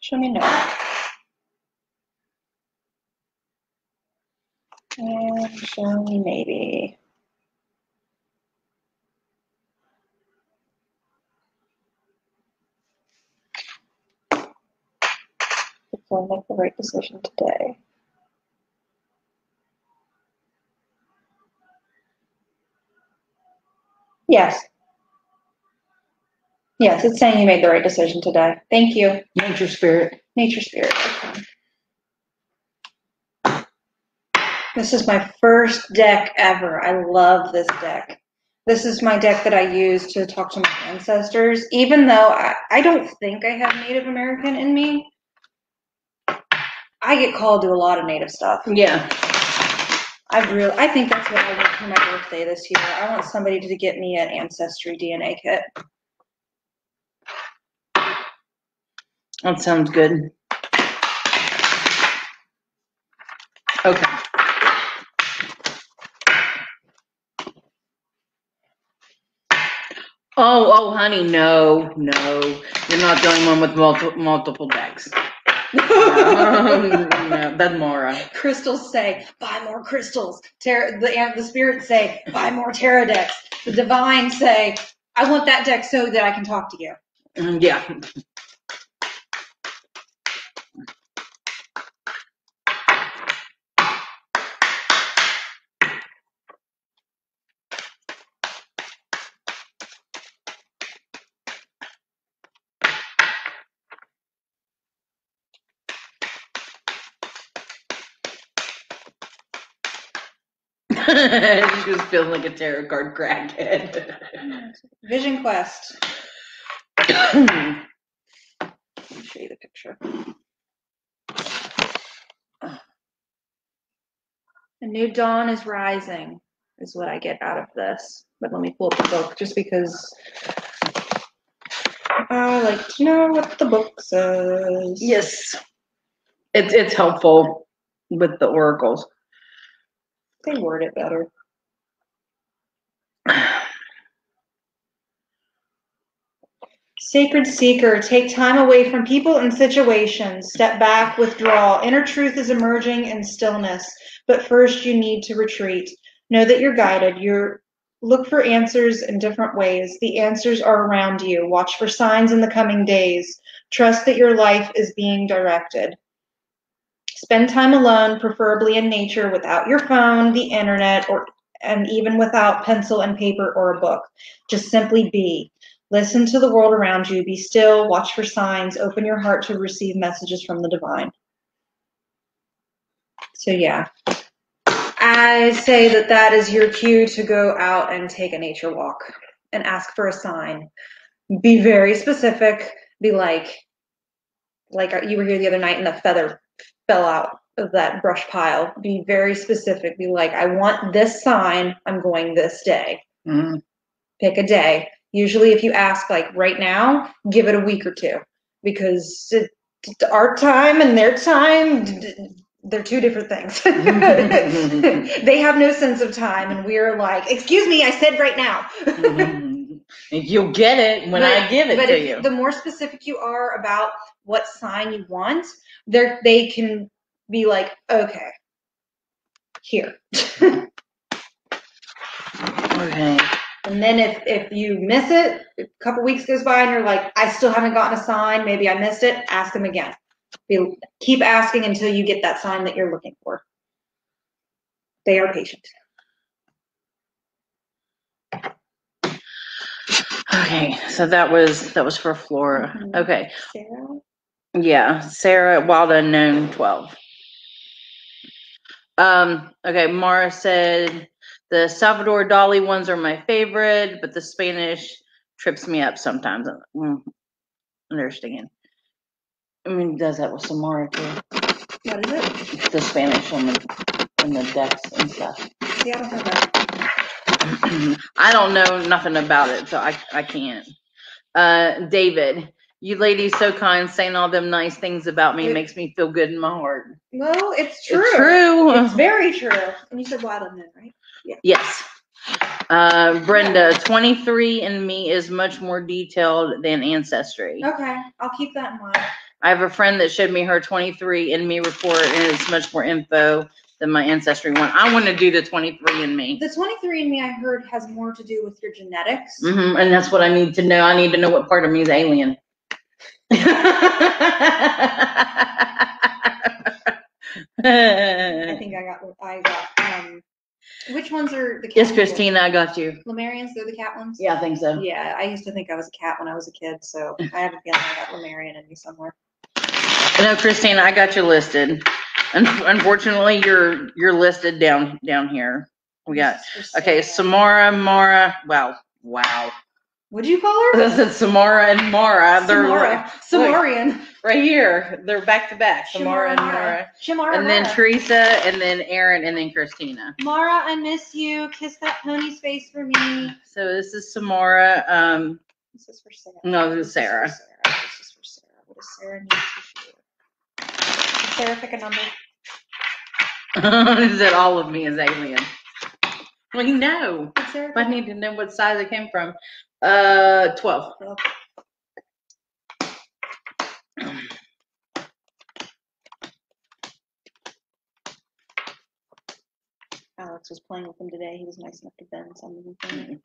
Speaker 1: Show me no. And show me maybe. I make the right decision today. Yes. Yes, it's saying you made the right decision today. Thank you.
Speaker 2: Nature spirit.
Speaker 1: Nature spirit. okay. This is my first deck ever. I love this deck. This is my deck that I use to talk to my ancestors. Even though I, I don't think I have Native American in me, I get called to a lot of Native stuff.
Speaker 2: Yeah.
Speaker 1: I really, I think that's what I want for my birthday this year. I want somebody to get me an ancestry DNA kit.
Speaker 2: That sounds good. Okay. Oh, oh, honey, no, no. You're not the only one with multiple multiple decks. Um, no, that's Mara.
Speaker 1: crystals say, buy more crystals. Ter- the, and the spirits say, buy more tarot decks. The divine say, I want that deck so that I can talk to you.
Speaker 2: Mm, Yeah. She was feeling like a tarot card crackhead.
Speaker 1: Vision Quest. Let me show you the picture. A new dawn is rising, is what I get out of this. But let me pull up the book just because I like to know what the book says.
Speaker 2: yes. It's it's helpful with the oracles.
Speaker 1: They word it better. Sacred seeker, take time away from people and situations. Step back, withdraw. Inner truth is emerging in stillness, but first you need to retreat. Know that you're guided. You're look for answers in different ways. The answers are around you. Watch for signs in the coming days. Trust that your life is being directed. Spend time alone, preferably in nature, without your phone, the internet, or and even without pencil and paper or a book. Just simply be. Listen to the world around you. Be still. Watch for signs. Open your heart to receive messages from the divine. So yeah, I say that that is your cue to go out and take a nature walk and ask for a sign. Be very specific. Be like, like you were here the other night and the feather fell out of that brush pile. Be very specific. Be like, I want this sign. I'm going this day.
Speaker 2: Mm.
Speaker 1: Pick a day. Usually, if you ask like right now, give it a week or two because it, our time and their time, they're two different things. they have no sense of time, and we're like, excuse me, I said right now.
Speaker 2: You'll get it when I give it
Speaker 1: but
Speaker 2: to
Speaker 1: if
Speaker 2: you.
Speaker 1: The more specific you are about what sign you want, they they can be like, okay, here.
Speaker 2: Okay.
Speaker 1: And then if if you miss it, a couple weeks goes by and you're like, I still haven't gotten a sign, maybe I missed it, ask them again. Be, keep asking until you get that sign that you're looking for. They are patient.
Speaker 2: Okay. So that was that was for Flora.
Speaker 1: Mhm.
Speaker 2: Okay.
Speaker 1: Sarah?
Speaker 2: Yeah, Sarah, Wild Unknown, 12. Um, okay, Mara said the Salvador Dali ones are my favorite, but the Spanish trips me up sometimes. Mm, understand. I mean, does that with Samara too?
Speaker 1: What is it?
Speaker 2: The Spanish on the, on the decks and stuff.
Speaker 1: See, I don't have that.
Speaker 2: I don't know nothing about it, so I, I can't. Uh, David, you ladies so kind, saying all them nice things about me
Speaker 1: It-
Speaker 2: makes me feel good in my heart.
Speaker 1: No, it's true.
Speaker 2: It's true.
Speaker 1: It's very true. And you said wild and then, right?
Speaker 2: Yes. Uh, Brenda, 23andMe is much more detailed than Ancestry.
Speaker 1: Okay, I'll keep that in mind.
Speaker 2: I have a friend that showed me her 23andMe report and it's much more info than my ancestry one. I want to do the 23andMe.
Speaker 1: The 23andMe I heard has more to do with your genetics.
Speaker 2: Mm-hmm, and that's what I need to know. I need to know what part of me is alien.
Speaker 1: I think I got, I got, um, which ones are the cat?
Speaker 2: yes,
Speaker 1: ones?
Speaker 2: Christina, I got you.
Speaker 1: Lemurians, they're the cat ones?
Speaker 2: Yeah, I think so.
Speaker 1: Yeah, I used to think I was a cat when I was a kid, so I have a feeling I got Lemurian in me somewhere.
Speaker 2: No, Christina, I got you listed. Unfortunately, you're, you're listed down, down here. We got,
Speaker 1: This is for
Speaker 2: okay. Samara, Mara, wow, wow.
Speaker 1: What'd you call her?
Speaker 2: This is Samara and Mara. They're
Speaker 1: Samara. Samarian.
Speaker 2: right here. They're back to back. Samara and Mara.
Speaker 1: Mara. Shamara.
Speaker 2: And then
Speaker 1: Mara.
Speaker 2: Teresa, and then Aaron, and then Christina.
Speaker 1: Mara, I miss you. Kiss that pony's face for me.
Speaker 2: So this is Samara. Um,
Speaker 1: This is for Sarah.
Speaker 2: no, this is Sarah.
Speaker 1: This is for Sarah. This is for Sarah. What does Sarah need to? Did Sarah pick a number?
Speaker 2: is that all of me is alien? Well, you know.
Speaker 1: Sarah
Speaker 2: I need to know what size it came from. Uh, 12.
Speaker 1: Alex was playing with him today. He was nice enough to bend some of them for me.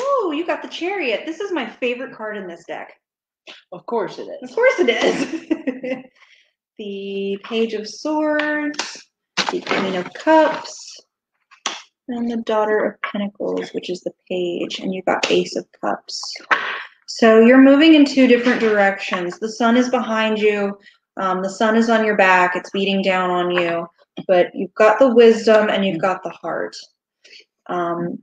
Speaker 1: Ooh, you got the chariot. This is my favorite card in this deck.
Speaker 2: Of course it is.
Speaker 1: Of course it is. the Page of Swords, the Queen of Cups, and the Daughter of Pentacles, which is the page, and you've got Ace of Cups. So you're moving in two different directions. The sun is behind you. Um, the sun is on your back. It's beating down on you, but you've got the wisdom and you've got the heart. Um,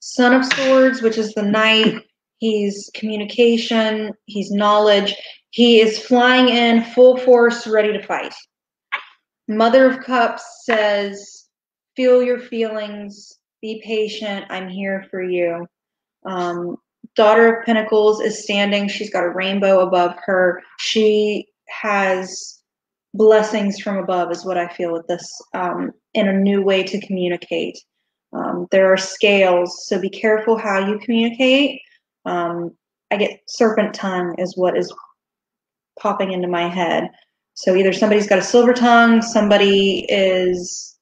Speaker 1: Son of Swords, which is the knight. He's communication. He's knowledge. He is flying in full force, ready to fight. Mother of Cups says, feel your feelings. Be patient. I'm here for you. Um, Daughter of Pentacles is standing. She's got a rainbow above her. She has blessings from above, is what I feel with this, um, in a new way to communicate. Um, there are scales, so be careful how you communicate. Um, I get serpent tongue, is what is popping into my head. So either somebody's got a silver tongue, somebody is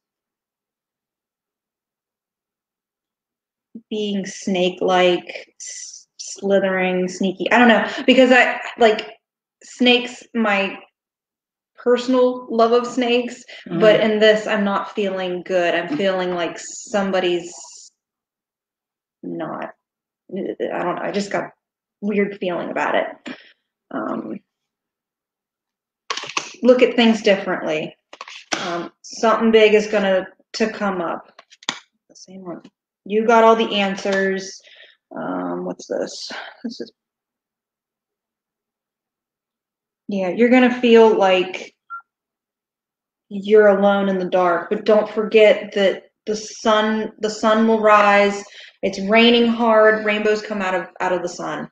Speaker 1: being snake-like, slithering, sneaky. I don't know because I like snakes. My personal love of snakes, but in this, I'm not feeling good. I'm feeling like somebody's not. I don't know. I just got weird feeling about it. Um, look at things differently. Um, something big is gonna to come up. The same one. You got all the answers. Um, what's this? This is. Yeah, you're gonna feel like you're alone in the dark, but don't forget that the sun the sun will rise. It's raining hard. Rainbows come out of out of the sun,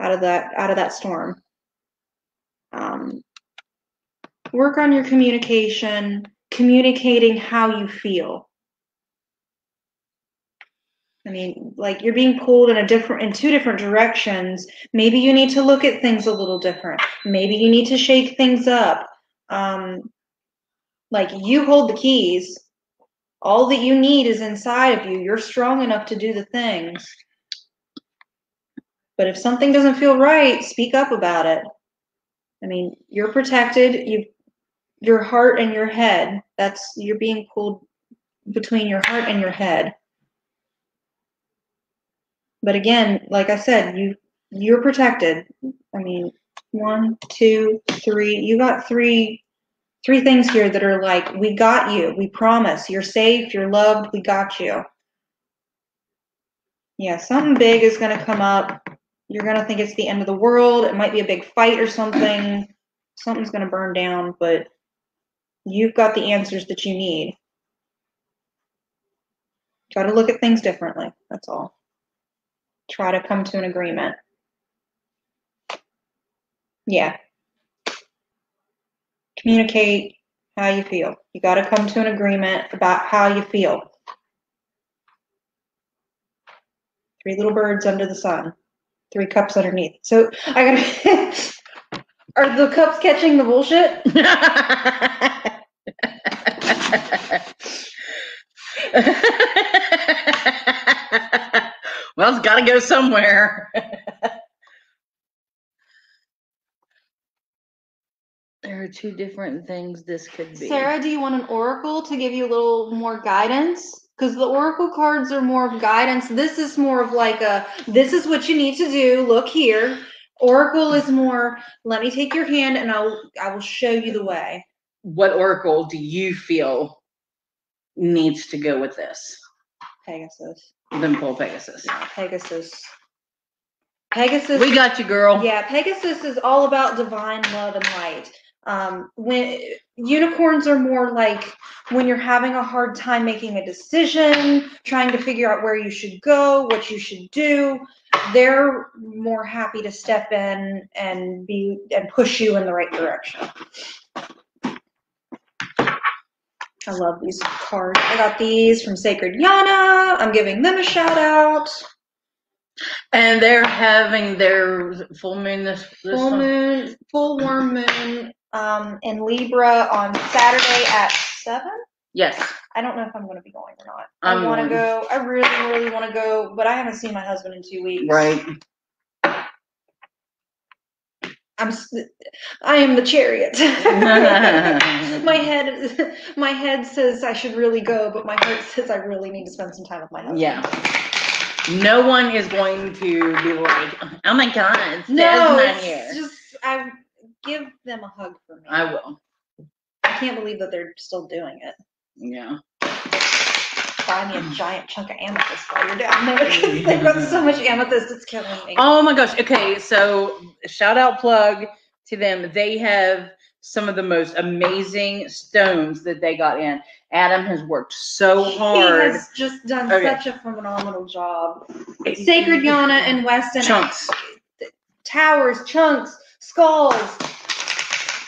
Speaker 1: out of that out of that storm. Um, work on your communication, communicating how you feel. I mean, like you're being pulled in a different in two different directions. Maybe you need to look at things a little different. Maybe you need to shake things up. Um, like you hold the keys. All that you need is inside of you. You're strong enough to do the things. But if something doesn't feel right, speak up about it. I mean, you're protected. You your heart and your head. That's you're being pulled between your heart and your head. But again, like I said, you you're protected. I mean, one, two, three. You got three three things here that are like, we got you. We promise. You're safe. You're loved. We got you. Yeah, something big is going to come up. You're going to think it's the end of the world. It might be a big fight or something. Something's going to burn down, but you've got the answers that you need. Try to look at things differently. That's all. Try to come to an agreement. Yeah. Communicate how you feel. You got to come to an agreement about how you feel. three little birds under the sun, three cups underneath. So I gotta. Are the cups catching the bullshit?
Speaker 2: well, it's got to go somewhere. there are two different things this could be.
Speaker 1: Sarah, do you want an oracle to give you a little more guidance? Because the oracle cards are more of guidance. This is more of like a this is what you need to do. Look here. Oracle is more let me take your hand and I'll I will show you the way.
Speaker 2: What oracle do you feel needs to go with this?
Speaker 1: Pegasus.
Speaker 2: Then pull Pegasus.
Speaker 1: Yeah, Pegasus. Pegasus.
Speaker 2: We got you, girl.
Speaker 1: Yeah, Pegasus is all about divine love and light. Um, when unicorns are more like when you're having a hard time making a decision, trying to figure out where you should go, what you should do, they're more happy to step in and be and push you in the right direction. I love these cards. I got these from Sacred Yana. I'm giving them a shout out.
Speaker 2: And they're having their full moon this, this
Speaker 1: full moon, full warm moon um, in Libra on Saturday at seven.
Speaker 2: Yes.
Speaker 1: I don't know if I'm going to be going or not. I want to go. I really, really want to go, but I haven't seen my husband in two weeks.
Speaker 2: Right.
Speaker 1: I'm. s- I am the chariot. my head, my head says I should really go, but my heart says I really need to spend some time with my husband.
Speaker 2: Yeah. No one is going to be like, oh my god, it's
Speaker 1: No, it's
Speaker 2: here.
Speaker 1: just I give them a hug for me.
Speaker 2: I will.
Speaker 1: I can't believe that they're still doing it.
Speaker 2: Yeah.
Speaker 1: buy me a giant chunk of amethyst while you're down there because they've got so much amethyst it's killing me.
Speaker 2: Oh my gosh. Okay, so shout out plug to them. They have some of the most amazing stones that they got in. Adam has worked so hard.
Speaker 1: He has just done
Speaker 2: Okay.
Speaker 1: such a phenomenal job. Sacred Yana and Weston
Speaker 2: chunks.
Speaker 1: towers, chunks, skulls.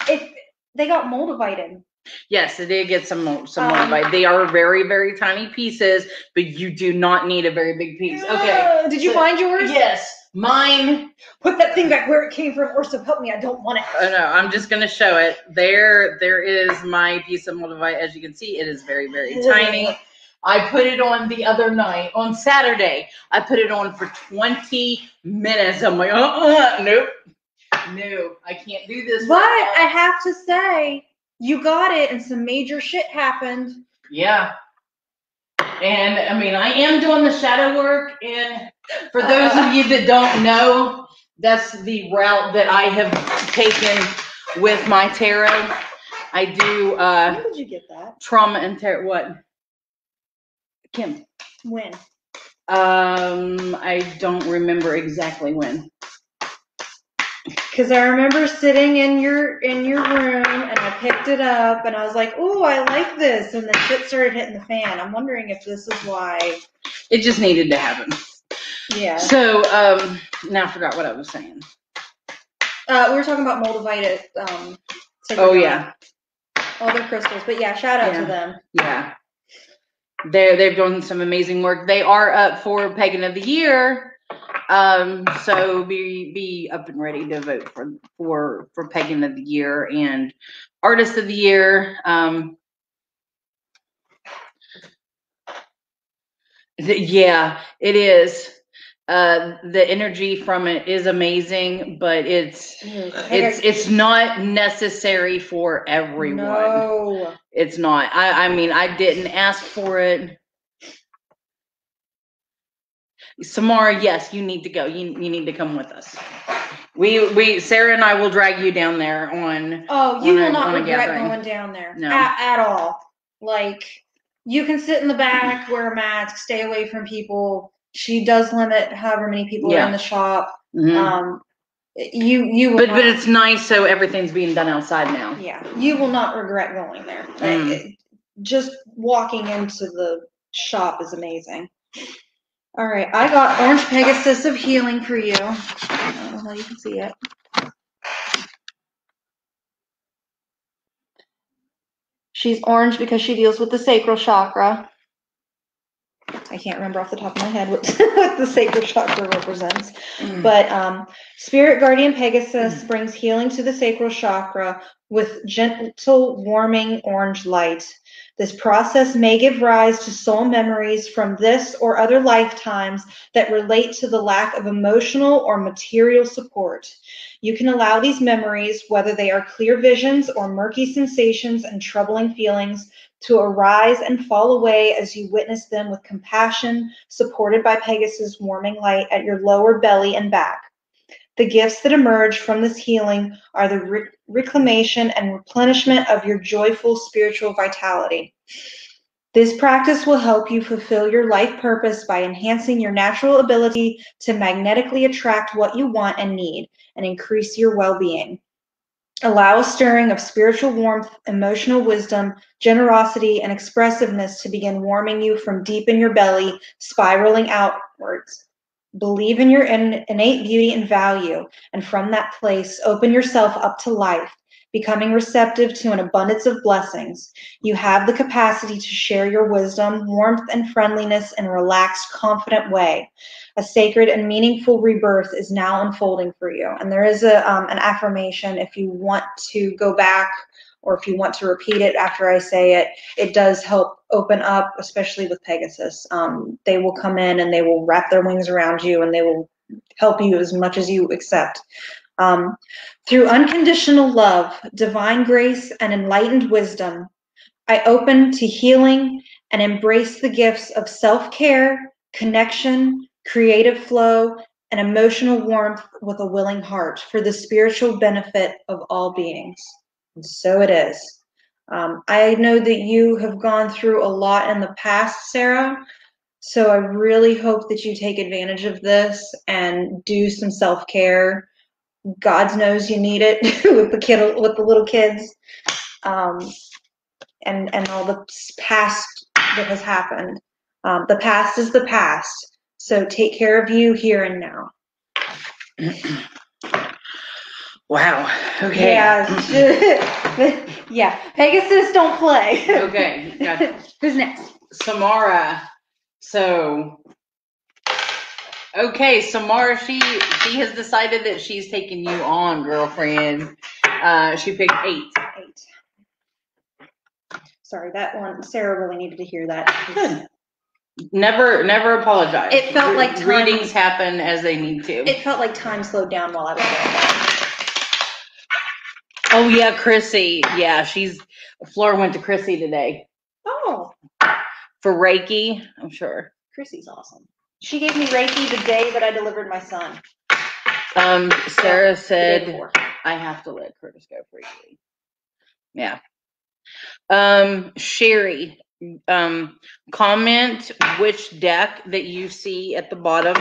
Speaker 1: If they got moldavite
Speaker 2: Yes, they did get some some
Speaker 1: Um,
Speaker 2: moldavite. They are very very tiny pieces, but you do not need a very big piece. Okay.
Speaker 1: Uh, Did you
Speaker 2: so-
Speaker 1: find yours?
Speaker 2: Yes, mine.
Speaker 1: Put that thing back where it came from, or so help me, I don't want it.
Speaker 2: Oh no, I'm just gonna show it. There, there is my piece of moldavite. As you can see, it is very very tiny. I put it on the other night on Saturday. I put it on for 20 minutes. I'm like, uh, uh nope, no, I can't do this.
Speaker 1: But
Speaker 2: right.
Speaker 1: I have to say, you got it, and some major shit happened.
Speaker 2: Yeah. And I mean, I am doing the shadow work. And for those of you that don't know, that's the route that I have taken with my tarot. I do uh,
Speaker 1: When did you get that?
Speaker 2: trauma and tarot. What? Kim.
Speaker 1: When?
Speaker 2: Um, I don't remember exactly when.
Speaker 1: Because I remember sitting in your in your room and I picked it up and I was like, "Oh, I like this," and then shit started hitting the fan. I'm wondering if this is why.
Speaker 2: It just needed to happen.
Speaker 1: Yeah.
Speaker 2: So, um, now I forgot what I was saying.
Speaker 1: Uh, we were talking about moldavite. Um,
Speaker 2: Oh yeah,
Speaker 1: All their crystals, but yeah, shout out
Speaker 2: Yeah.
Speaker 1: to them.
Speaker 2: yeah. They're they've done some amazing work. They are up for Pagan of the Year. Um, so be be up and ready to vote for for for Pagan of the Year and Artist of the Year. Um, th- yeah, it is. Uh, the energy from it is amazing, but it's it's it's not necessary for everyone.
Speaker 1: No.
Speaker 2: It's not. I, I mean, I didn't ask for it. Samara, yes, you need to go. You, you need to come with us. We we Sarah and I will drag you down there on
Speaker 1: Oh, you
Speaker 2: on
Speaker 1: will
Speaker 2: a-
Speaker 1: not
Speaker 2: on a
Speaker 1: regret
Speaker 2: gathering.
Speaker 1: going down there
Speaker 2: No.
Speaker 1: at, at all. Like you can sit in the back, wear a mask, stay away from people. She does limit however many people are
Speaker 2: Yeah.
Speaker 1: in the shop.
Speaker 2: Mhm.
Speaker 1: Um, you you will
Speaker 2: but
Speaker 1: not,
Speaker 2: but it's nice so everything's being done outside now.
Speaker 1: yeah you will not regret going there.
Speaker 2: Mm.
Speaker 1: It- just walking into the shop is amazing. All right, I got Orange Pegasus of Healing for you. I don't know how you can see it. She's orange because she deals with the sacral chakra. I can't remember off the top of my head what, what the sacral chakra represents. But um, Spirit Guardian Pegasus brings healing to the sacral chakra with gentle, warming orange light. This process may give rise to soul memories from this or other lifetimes that relate to the lack of emotional or material support. You can allow these memories, whether they are clear visions or murky sensations and troubling feelings, to arise and fall away as you witness them with compassion, supported by Pegasus' warming light at your lower belly and back. The gifts that emerge from this healing are the re- reclamation and replenishment of your joyful spiritual vitality. This practice will help you fulfill your life purpose by enhancing your natural ability to magnetically attract what you want and need and increase your well being. Allow a stirring of spiritual warmth, emotional wisdom, generosity, and expressiveness to begin warming you from deep in your belly, spiraling outwards. Believe in your in- innate beauty and value, and from that place, open yourself up to life, becoming receptive to an abundance of blessings. You have the capacity to share your wisdom, warmth, and friendliness in a relaxed, confident way. A sacred and meaningful rebirth is now unfolding for you. And there is a, um, an affirmation if you want to go back or if you want to repeat it after I say it, it does help open up, especially with Pegasus. Um, they will come in and they will wrap their wings around you and they will help you as much as you accept. Um, through unconditional love, divine grace, and enlightened wisdom, I open to healing and embrace the gifts of self care, connection, creative flow, and emotional warmth with a willing heart for the spiritual benefit of all beings. And so it is. Um, I know that you have gone through a lot in the past, Sarah. So I really hope that you take advantage of this and do some self care. God knows you need it with the kid, with the little kids, um, and and all the past that has happened. Um, the past is the past. So take care of you here and now.
Speaker 2: Wow. Okay.
Speaker 1: Yeah. yeah. Pegasus don't play.
Speaker 2: Okay. Got
Speaker 1: Who's next?
Speaker 2: Samara. So. Okay, Samara, she she has decided that she's taking you on, girlfriend. Uh, she picked eight.
Speaker 1: Eight. Sorry, that one, Sarah really needed to hear that.
Speaker 2: Good. Never, never apologize.
Speaker 1: It felt like time-
Speaker 2: readings happen as they need to.
Speaker 1: It felt like time slowed down while I was doing that.
Speaker 2: Oh yeah, Chrissy. Yeah, she's. Flora went to Chrissy today
Speaker 1: Oh,
Speaker 2: for Reiki. I'm sure.
Speaker 1: Chrissy's awesome. She gave me Reiki the day that I delivered my son.
Speaker 2: Um, Sarah
Speaker 1: The day
Speaker 2: said.
Speaker 1: before.
Speaker 2: I have to let Curtis go briefly. Yeah. Um, Sherry, um, comment which deck that you see at the bottom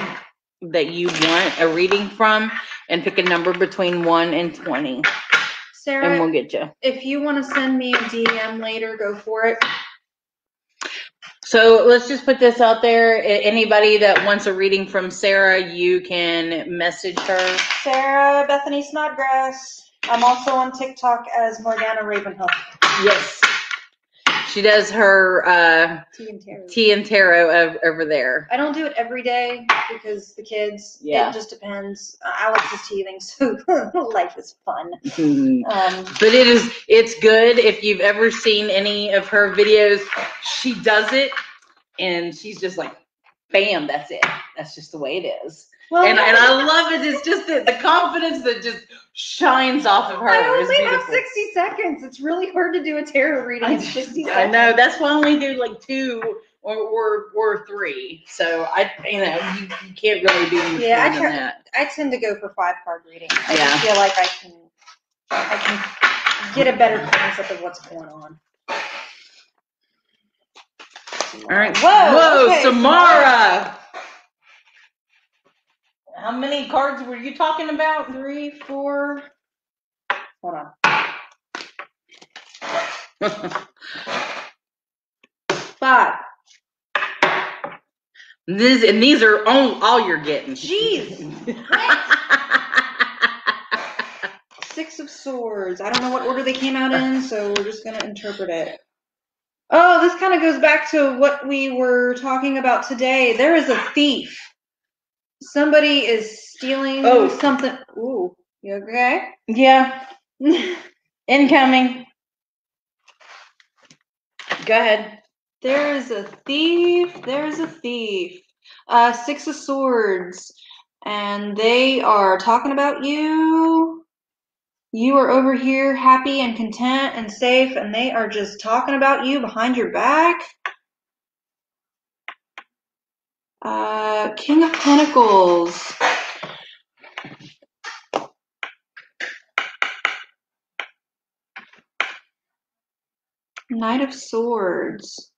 Speaker 2: that you want a reading from and pick a number between one and 20 and
Speaker 1: Sarah,
Speaker 2: we'll get you.
Speaker 1: if you want to send me a DM later, go for it.
Speaker 2: So let's just put this out there. Anybody that wants a reading from Sarah, you can message her.
Speaker 1: Sarah Bethany Snodgrass. I'm also on TikTok as Morgana Ravenhoof.
Speaker 2: Yes. She does her uh,
Speaker 1: Tea and tarot.
Speaker 2: tea and tarot ov- over there.
Speaker 1: I don't do it every day because the kids.
Speaker 2: Yeah.
Speaker 1: It just depends. Uh, Alex is teething, so life is fun.
Speaker 2: Mhm.
Speaker 1: Um,
Speaker 2: But it is, it's good. If you've ever seen any of her videos, she does it and she's just like, bam, that's it. That's just the way it is.
Speaker 1: Well,
Speaker 2: And, and I love it. It's just the, the confidence that just shines off of her.
Speaker 1: I only have 60 seconds. It's really hard to do a tarot reading
Speaker 2: I,
Speaker 1: in 60
Speaker 2: I
Speaker 1: seconds.
Speaker 2: know. That's why I only do like two or, or, or three. So I, you know, you, you can't really do
Speaker 1: Yeah, I
Speaker 2: than
Speaker 1: try-
Speaker 2: that.
Speaker 1: I tend to go for five card readings. I
Speaker 2: Yeah.
Speaker 1: just feel like I can I can get a better concept of what's going on.
Speaker 2: All right.
Speaker 1: Whoa,
Speaker 2: Whoa,
Speaker 1: okay,
Speaker 2: Samara. How many cards were you talking about?
Speaker 1: Three, four. Hold on. Five.
Speaker 2: this and these are all, all you're getting.
Speaker 1: Jeez. Six of Swords. I don't know what order they came out in, so we're just gonna interpret it. Oh, this kind of goes back to what we were talking about today. There is a thief. Somebody is stealing
Speaker 2: Oh.
Speaker 1: something. Ooh, you okay?
Speaker 2: Yeah, incoming. Go ahead.
Speaker 1: There is a thief. There is a thief. Uh, Six of Swords. And they are talking about you. You are over here happy and content and safe, and they are just talking about you behind your back. Uh, King of Pentacles. Knight of Swords.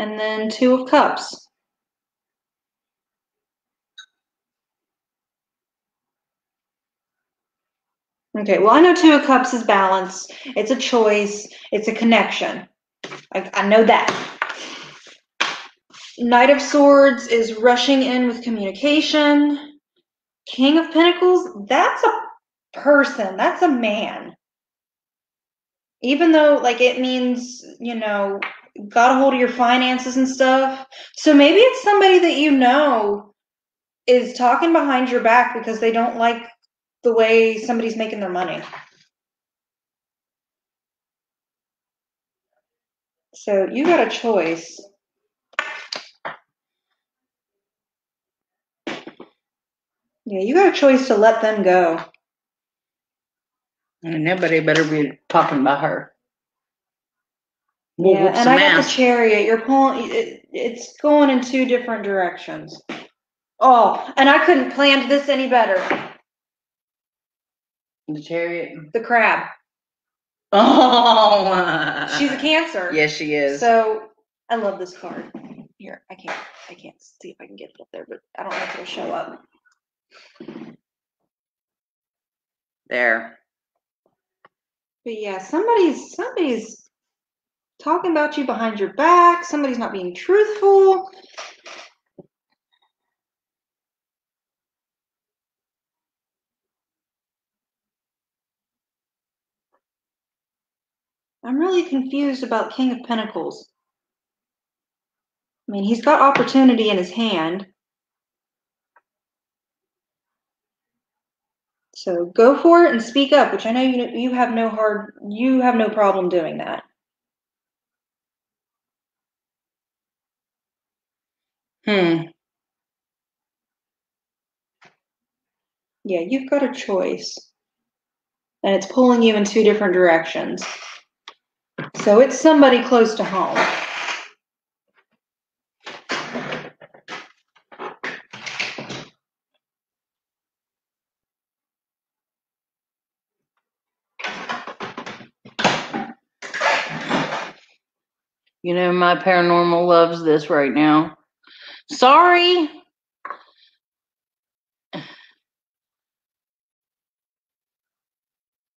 Speaker 1: And then Two of Cups. Okay, well, I know Two of Cups is balance. It's a choice. It's a connection. I, I know that. Knight of Swords is rushing in with communication. King of Pentacles, that's a person. That's a man. Even though, like, it means, you know, got a hold of your finances and stuff. So maybe it's somebody that you know is talking behind your back because they don't like the way somebody's making their money. So you got a choice. Yeah, you got a choice to let them go.
Speaker 2: And nobody better be talking about her. We'll
Speaker 1: yeah, and I got the chariot. You're pulling. It, it's going in two different directions. Oh, and I couldn't plan this any better.
Speaker 2: The chariot.
Speaker 1: The crab.
Speaker 2: Oh,
Speaker 1: She's a Cancer.
Speaker 2: Yes, she is.
Speaker 1: So I love this card. Here, I can't. I can't see if I can get it up there, but I don't know if it'll show up.
Speaker 2: there.
Speaker 1: But yeah, somebody's somebody's talking about you behind your back. Somebody's not being truthful. I'm really confused about King of Pentacles. I mean, he's got opportunity in his hand. So go for it and speak up, which I know you you have no hard you have no problem doing that.
Speaker 2: Hmm.
Speaker 1: Yeah, you've got a choice. And it's pulling you in two different directions. So it's somebody close to home.
Speaker 2: You know, my paranormal loves this right now. Sorry.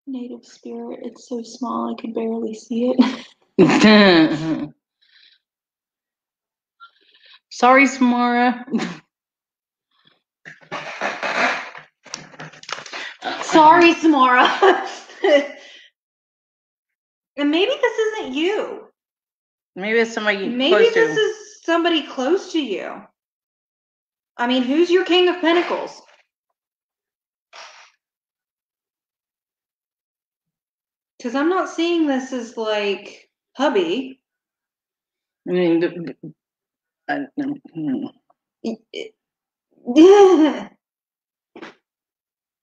Speaker 1: Native spirit, it's so small I could barely see it.
Speaker 2: Sorry, Samara.
Speaker 1: Sorry, Samara. and maybe this isn't you.
Speaker 2: Maybe it's somebody you
Speaker 1: Maybe
Speaker 2: close
Speaker 1: this
Speaker 2: to.
Speaker 1: is somebody close to you. I mean, who's your king of pentacles? Because I'm not seeing this as like hubby.
Speaker 2: I mean, the- I- hmm.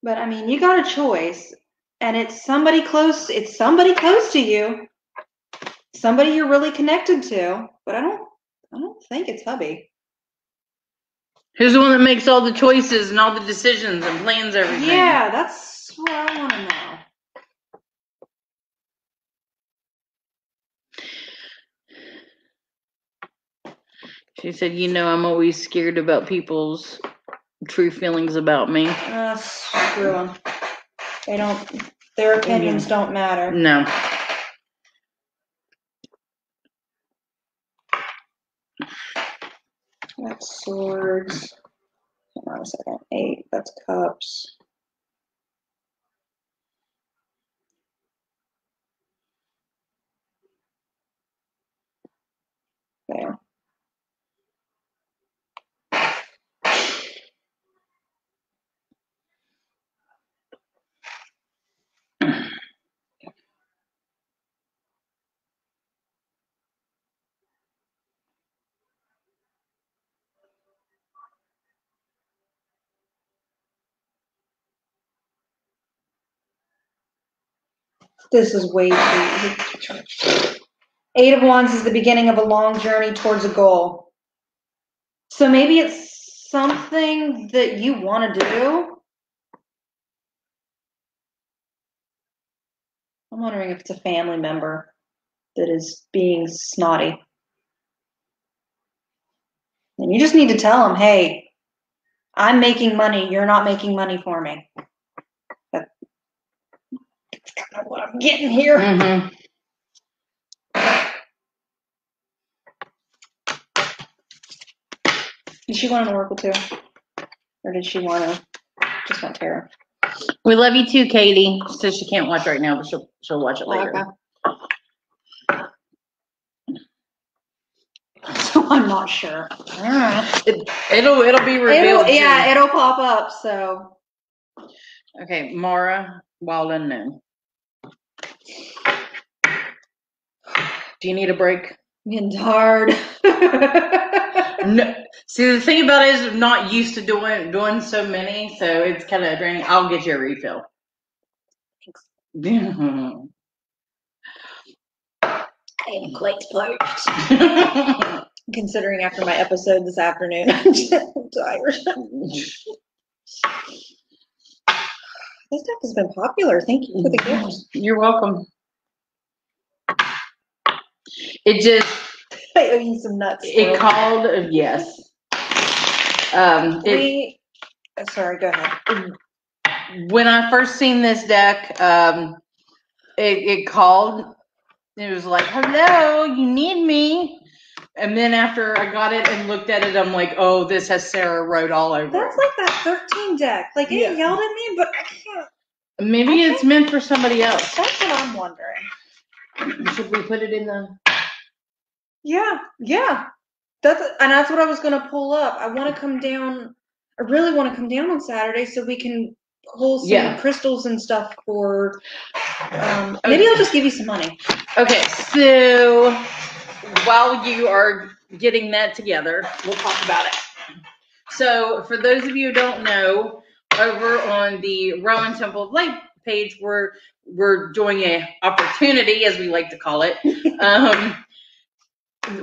Speaker 1: but I mean, you got a choice, and it's somebody close. It's somebody close to you. Somebody you're really connected to. But I don't. I don't think it's hubby.
Speaker 2: Who's the one that makes all the choices and all the decisions and plans everything?
Speaker 1: Yeah, that's what I want to know.
Speaker 2: She said, "You know, I'm always scared about people's true feelings about me."
Speaker 1: Uh, them. They don't. Their opinions mm-hmm. don't matter.
Speaker 2: No.
Speaker 1: That's swords. Hang on a second. Eight. That's cups. There. This is way too. Eight of Wands is the beginning of a long journey towards a goal. So maybe it's something that you want to do. I'm wondering if it's a family member that is being snotty. And you just need to tell them, hey, I'm making money. You're not making money for me. Kind of what I'm getting here.
Speaker 2: Mhm.
Speaker 1: Did she want an oracle too? Or did she want to just want tarot?
Speaker 2: We love you too, Katie. Says she can't watch right now, but she'll she'll watch it later.
Speaker 1: So I'm not sure.
Speaker 2: It, it'll it'll be revealed.
Speaker 1: It'll, yeah, it'll pop up, so.
Speaker 2: Okay, Mara, wild unknown. Do you need a break?
Speaker 1: I'm getting tired.
Speaker 2: No. See, the thing about it is, I'm not used to doing doing so many, so it's kind of draining. I'll get you a refill.
Speaker 1: I am quite parched. Considering after my episode this afternoon, I'm tired. This deck has been popular. Thank you for the gift.
Speaker 2: You're welcome. It just
Speaker 1: I owe you some nuts.
Speaker 2: it called yes. Um, it,
Speaker 1: We, uh, sorry, go ahead.
Speaker 2: when I first seen this deck, um, it, it called. It was like, "Hello, you need me." And then after I got it and looked at it, I'm like, "Oh, this has Sarah wrote all over it.
Speaker 1: That's
Speaker 2: it."
Speaker 1: like that 13 deck. Like it
Speaker 2: Yeah.
Speaker 1: yelled at me, but I can't.
Speaker 2: Maybe it's meant for somebody else.
Speaker 1: That's what I'm wondering.
Speaker 2: Should we put it in the?
Speaker 1: Yeah, yeah. That's and that's what I was gonna pull up. I want to come down. I really want to come down on Saturday so we can pull some
Speaker 2: Yeah.
Speaker 1: crystals and stuff for. Um, maybe I'll just give you some money.
Speaker 2: Okay, so while you are getting that together, we'll talk about it. So, for those of you who don't know, over on the Rowan Temple of Light page, we're we're doing a opportunity, as we like to call it. Um,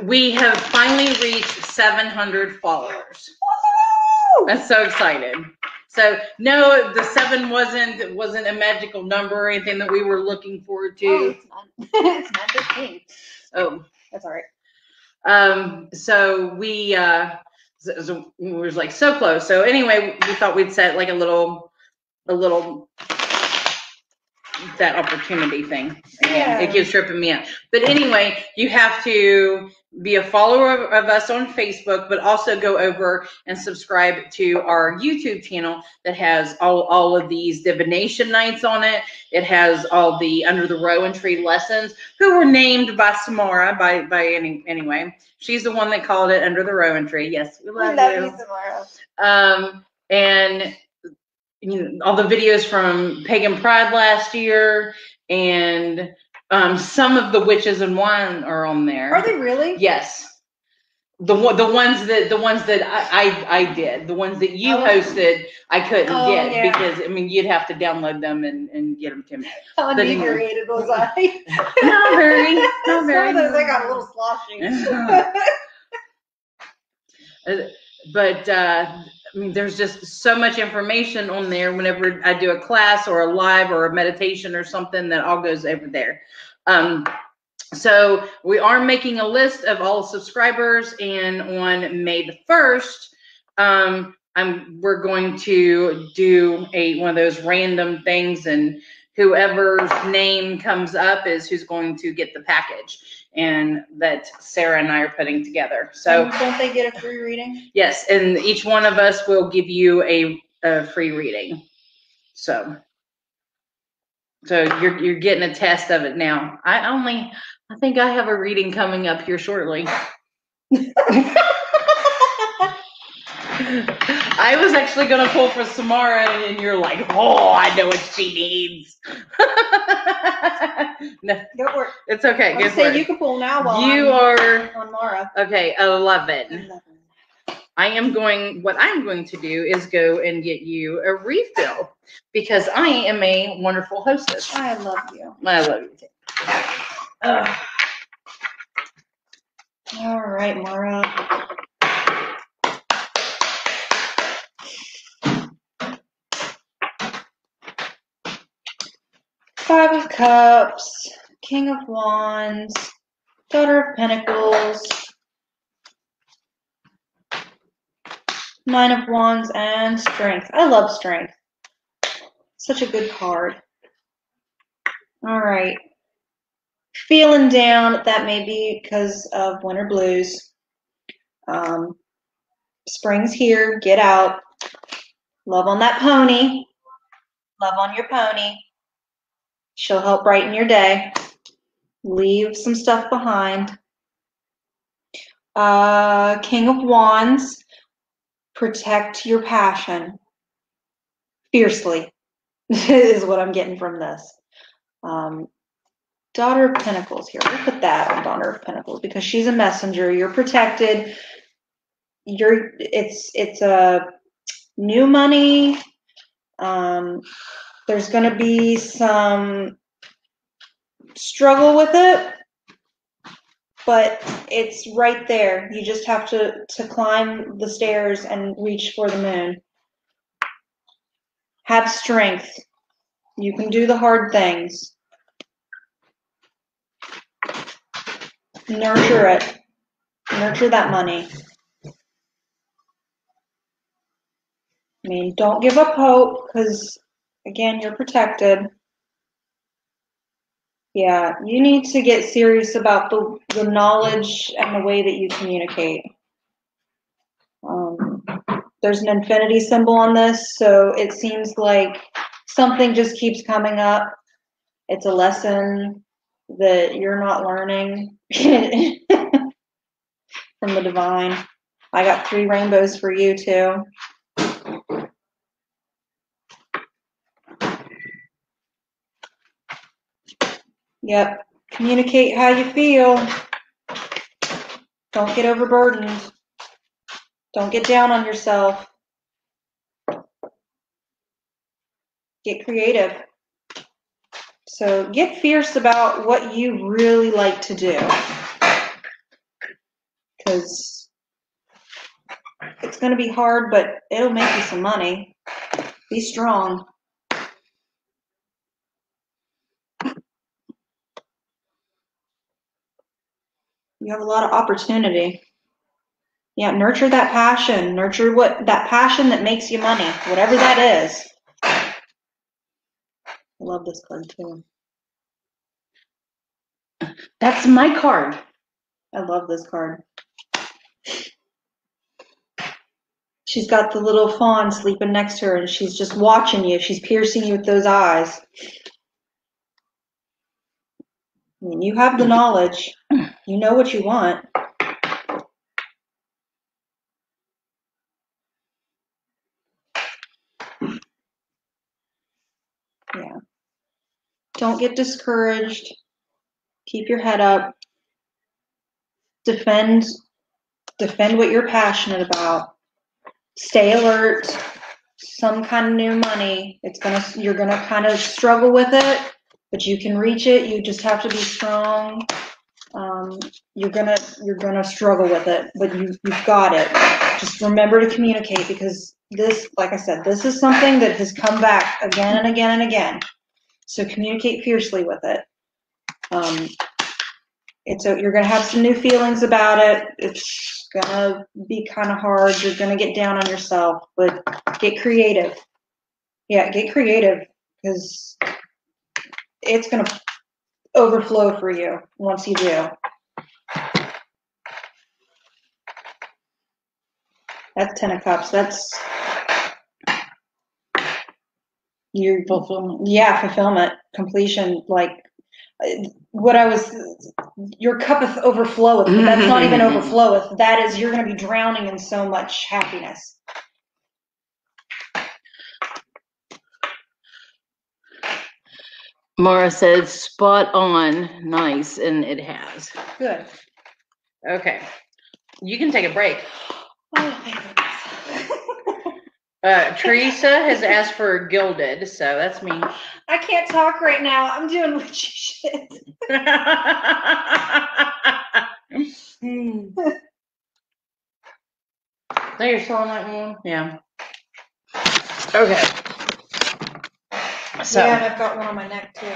Speaker 2: we have finally reached 700 followers. I'm so excited. So no, the seven wasn't wasn't a magical number or anything that we were looking forward
Speaker 1: Oh,
Speaker 2: to.
Speaker 1: it's not. it's not 15.
Speaker 2: Oh,
Speaker 1: That's all right.
Speaker 2: Um, so we, uh, so, so we was like so close. So anyway, we thought we'd set like a little, a little, that opportunity thing.
Speaker 1: Yeah.
Speaker 2: It keeps tripping me up. But anyway, you have to be a follower of, of us on Facebook, but also go over and subscribe to our YouTube channel that has all, all of these divination nights on it. It has all the under the rowan tree lessons who were named by Samara by by any anyway. She's the one that called it under the rowan tree. Yes, we love, you.
Speaker 1: tomorrow.
Speaker 2: Um, and you know all the videos from Pagan Pride last year, and um, some of the witches and wine are on there.
Speaker 1: Are they really?
Speaker 2: Yes. The the ones that the ones that I, I I did, the ones that you
Speaker 1: Oh.
Speaker 2: hosted, I couldn't
Speaker 1: Oh,
Speaker 2: get
Speaker 1: yeah.
Speaker 2: because I mean you'd have to download them and, and get them to me.
Speaker 1: How inebriated was I?
Speaker 2: Not very, not
Speaker 1: Some
Speaker 2: very.
Speaker 1: of those I got a little sloshy.
Speaker 2: Uh, but uh, There's just so much information on there. Whenever I do a class or a live or a meditation or something, that all goes over there. Um, so we are making a list of all subscribers, and on May the first, um, I'm we're going to do a one of those random things, and whoever's name comes up is who's going to get the package, and that Sarah and I are putting together. So.
Speaker 1: don't they get a free reading?
Speaker 2: Yes, and each one of us will give you a, a free reading. So, so you're you're getting a test of it now. I only, I think I have a reading coming up here shortly. I was actually gonna pull for Samara, and you're like, "Oh, I know what she needs." no,
Speaker 1: for it.
Speaker 2: it's okay.
Speaker 1: I'm
Speaker 2: Go for
Speaker 1: saying
Speaker 2: it.
Speaker 1: you can pull now while
Speaker 2: You
Speaker 1: I'm
Speaker 2: are
Speaker 1: on Mara.
Speaker 2: okay. Eleven. I am going. What I'm going to do is go and get you a refill because I am a wonderful hostess.
Speaker 1: I love you.
Speaker 2: I love you. Ugh.
Speaker 1: All right, Mara. Five of Cups, King of Wands, Daughter of Pentacles, Nine of Wands, and Strength. I love Strength. Such a good card. All right. Feeling down, that may be because of winter blues. Um, spring's here, get out. Love on that pony. Love on your pony. She'll help brighten your day. Leave some stuff behind. Uh, King of Wands. Protect your passion. Fiercely is what I'm getting from this. Um, Daughter of Pentacles here. We'll put that on Daughter of Pentacles because she's a messenger. You're protected. You're it's it's a new money. Um, there's going to be some struggle with it, but it's right there. You just have to to climb the stairs and reach for the moon. Have strength. You can do the hard things. Nurture it. Nurture that money. I mean, don't give up hope because, again, you're protected. Yeah, you need to get serious about the, the knowledge and the way that you communicate. Um, there's an infinity symbol on this, so it seems like something just keeps coming up. It's a lesson that you're not learning from the divine. I got three rainbows for you too. Yep. Communicate how you feel. Don't get overburdened. Don't get down on yourself. Get creative. So get fierce about what you really like to do. Because it's going to be hard, but it'll make you some money. Be strong. You have a lot of opportunity. Yeah, nurture that passion. Nurture what that passion that makes you money, whatever that is. I love this card too.
Speaker 2: That's my card.
Speaker 1: I love this card. She's got the little fawn sleeping next to her and she's just watching you. She's piercing you with those eyes. I mean, you have the knowledge. You know what you want. Yeah. Don't get discouraged. Keep your head up. Defend defend what you're passionate about. Stay alert. Some kind of new money. It's gonna you're gonna kind of struggle with it, but you can reach it. You just have to be strong. Um, you're gonna you're gonna struggle with it, but you you've got it. Just remember to communicate because this, like I said, this is something that has come back again and again and again. So communicate fiercely with it. Um, it's a, you're gonna have some new feelings about it. It's gonna be kind of hard. You're gonna get down on yourself, but get creative. Yeah, get creative because it's gonna overflow for you once you do. That's ten of cups. That's your
Speaker 2: Fulfillment.
Speaker 1: yeah fulfillment completion like what i was your cuppeth overfloweth, that's not even overfloweth. That is, you're going to be drowning in so much happiness.
Speaker 2: Mara said spot on, nice, and it has.
Speaker 1: Good.
Speaker 2: Okay. You can take a break.
Speaker 1: Oh, thank.
Speaker 2: Uh, Teresa has asked for gilded, so that's me.
Speaker 1: I can't talk right now. I'm doing witchy shit.
Speaker 2: So you're still on that one? Yeah. Okay. So,
Speaker 1: yeah, and I've got one on my neck too.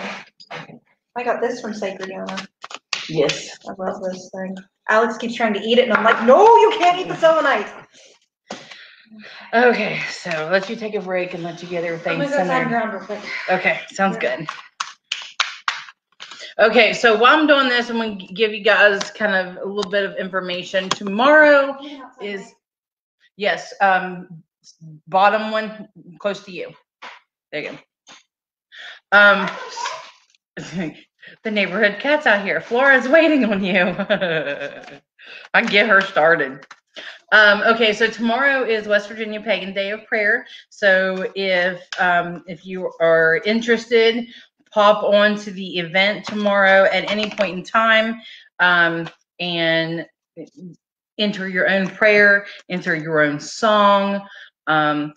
Speaker 1: I got this from Sacred Yona.
Speaker 2: yes.
Speaker 1: I love this thing. Alex keeps trying to eat it, and I'm like, no, you can't eat the selenite.
Speaker 2: Okay, so let you take a break and let you get
Speaker 1: I'm
Speaker 2: everything
Speaker 1: gonna go
Speaker 2: centered.
Speaker 1: ground real quick.
Speaker 2: Okay, sounds good. Okay, so while I'm doing this, I'm gonna give you guys kind of a little bit of information. Tomorrow is, yes, um, bottom one, close to you. There you go. Um, the neighborhood cat's out here. Flora's waiting on you. I can get her started. Um, okay, so tomorrow is West Virginia Pagan Day of Prayer. So if um, if you are interested, pop on to the event tomorrow at any point in time um, and enter your own prayer, enter your own song. Um,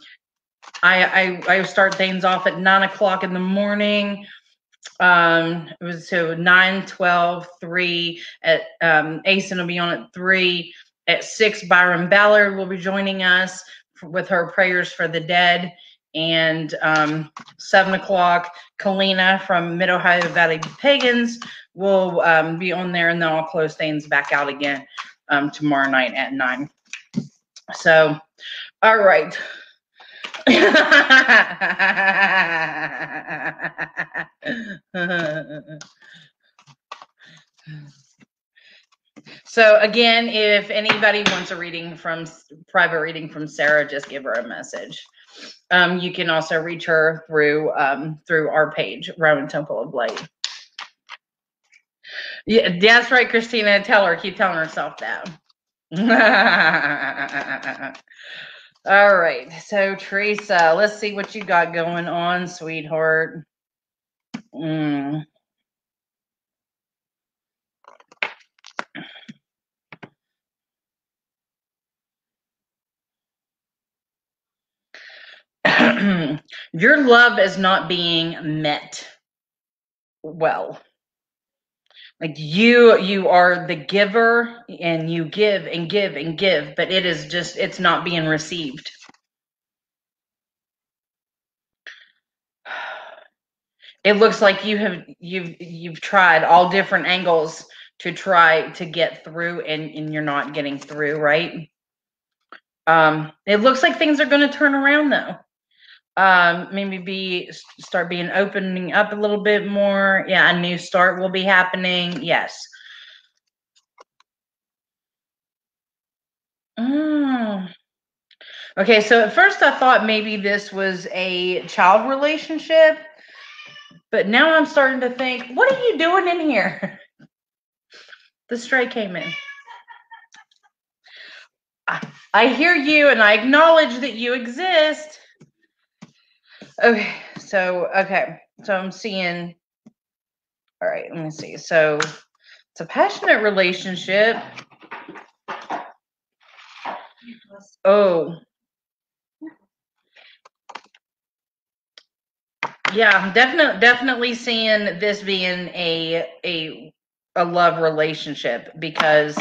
Speaker 2: I, I I start things off at nine o'clock in the morning. Um, it was so 9, 12, 3 at um Asen will be on at three. At six, Byron Ballard will be joining us f- with her prayers for the dead. And um, seven o'clock, Kalina from Mid Ohio Valley Pagans will um, be on there, and then I'll close things back out again um, tomorrow night at nine. So, all right. so again, if anybody wants a reading from private reading from Sarah, just give her a message. Um, you can also reach her through um, through our page, Rowan Temple of Light. Yeah, that's right, Christina. Tell her, keep telling herself that. All right, so Teresa, let's see what you got going on, sweetheart. Mm. Your love is not being met well like you you are the giver and you give and give and give but it is just it's not being received. It looks like you have you've you've tried all different angles to try to get through and and you're not getting through right? Um it looks like things are going to turn around though um maybe be start being opening up a little bit more. Yeah a new start will be happening. Yes. Mm. okay so at first i thought maybe this was a child relationship but now i'm starting to think what are you doing in here? The stray came in. I, I hear you and i acknowledge that you exist Okay, so okay, so I'm seeing. All right, let me see. So it's a passionate relationship. Oh. Yeah, I'm definitely definitely seeing this being a a a love relationship because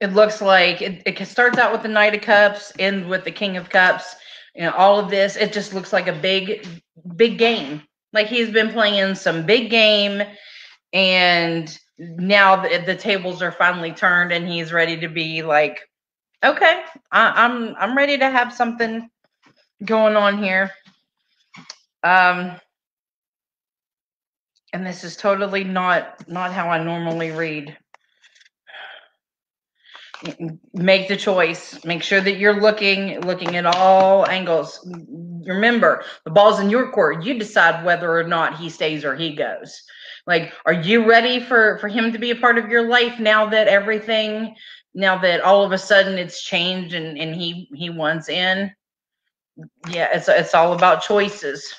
Speaker 2: it looks like it, it starts out with the Knight of Cups, end with the King of Cups you know all of this it just looks like a big big game. Like he's been playing some big game and now the, the tables are finally turned and he's ready to be like okay I, i'm i'm ready to have something going on here. Um and this is totally not not how i normally read make the choice. Make sure that you're looking looking at all angles. Remember the ball's in your court. You decide whether or not he stays or he goes. Like, are you ready for for him to be a part of your life now that everything, now that all of a sudden it's changed and and he he wants in? Yeah, it's it's all about choices.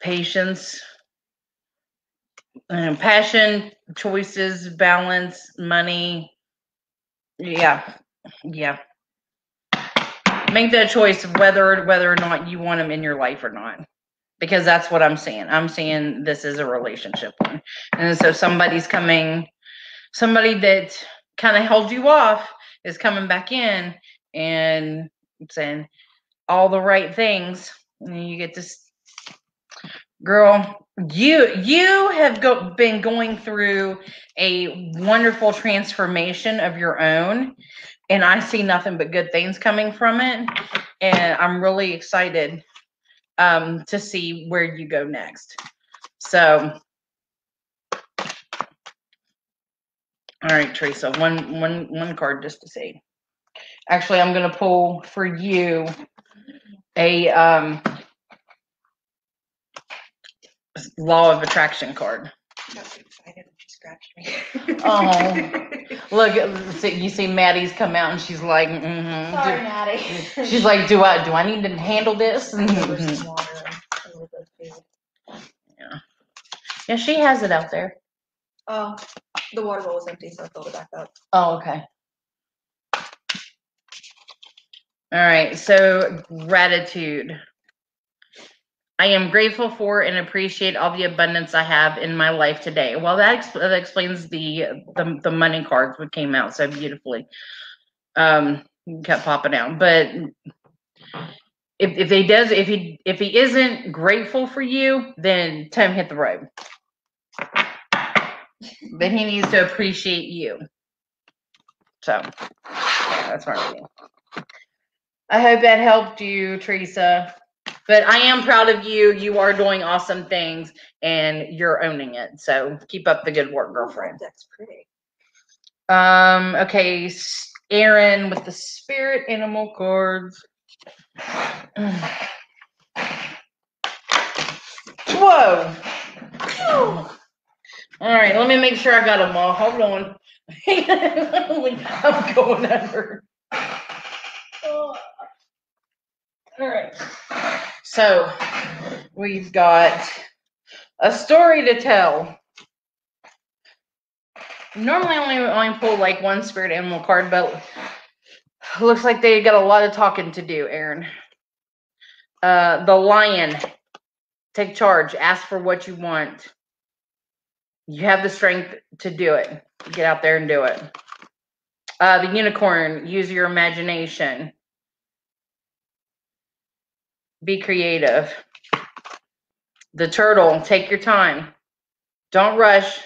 Speaker 2: Patience, um, passion, choices, balance, money. Yeah, yeah. Make that choice of whether whether or not you want them in your life or not. Because that's what I'm saying. I'm saying this is a relationship one. And so somebody's coming, somebody that kind of held you off is coming back in and saying all the right things. And you get this girl, you you have go, been going through a wonderful transformation of your own and I see nothing but good things coming from it. And I'm really excited um, to see where you go next. So, all right, Teresa, one one one card just to see. Actually, I'm gonna pull for you a um, law of attraction card.
Speaker 1: Got so excited when she scratched me.
Speaker 2: Oh. Look, see- you see Maddie's come out and she's like, mm-hmm.
Speaker 1: Sorry, Maddie.
Speaker 2: She's like, do I do I need to handle this?
Speaker 1: I gave her some water and a little bit of food.
Speaker 2: yeah, she has it out there.
Speaker 1: Oh, the water bowl was empty, so I filled it back up.
Speaker 2: Oh, okay. All right, so gratitude. I am grateful for and appreciate all the abundance I have in my life today. Well, that, that explains the, the the money cards that came out so beautifully. Um, kept popping out, but if if he does, if he if he isn't grateful for you, then him hit the road. But he needs to appreciate you. So yeah, that's I mean. I hope that helped you, Teresa. But I am proud of you. You are doing awesome things and you're owning it. So keep up the good work, girlfriend.
Speaker 1: That's pretty.
Speaker 2: Um, okay, Aaron with the spirit animal cards. Whoa. All right, let me make sure I got them all. Hold on. I'm going under. All right. So we've got a story to tell. Normally, I only only pull like one spirit animal card, but looks like they got a lot of talking to do. Aaron, uh, the lion, take charge. Ask for what you want. You have the strength to do it. Get out there and do it. Uh, the unicorn, use your imagination. Be creative. The turtle, take your time. Don't rush.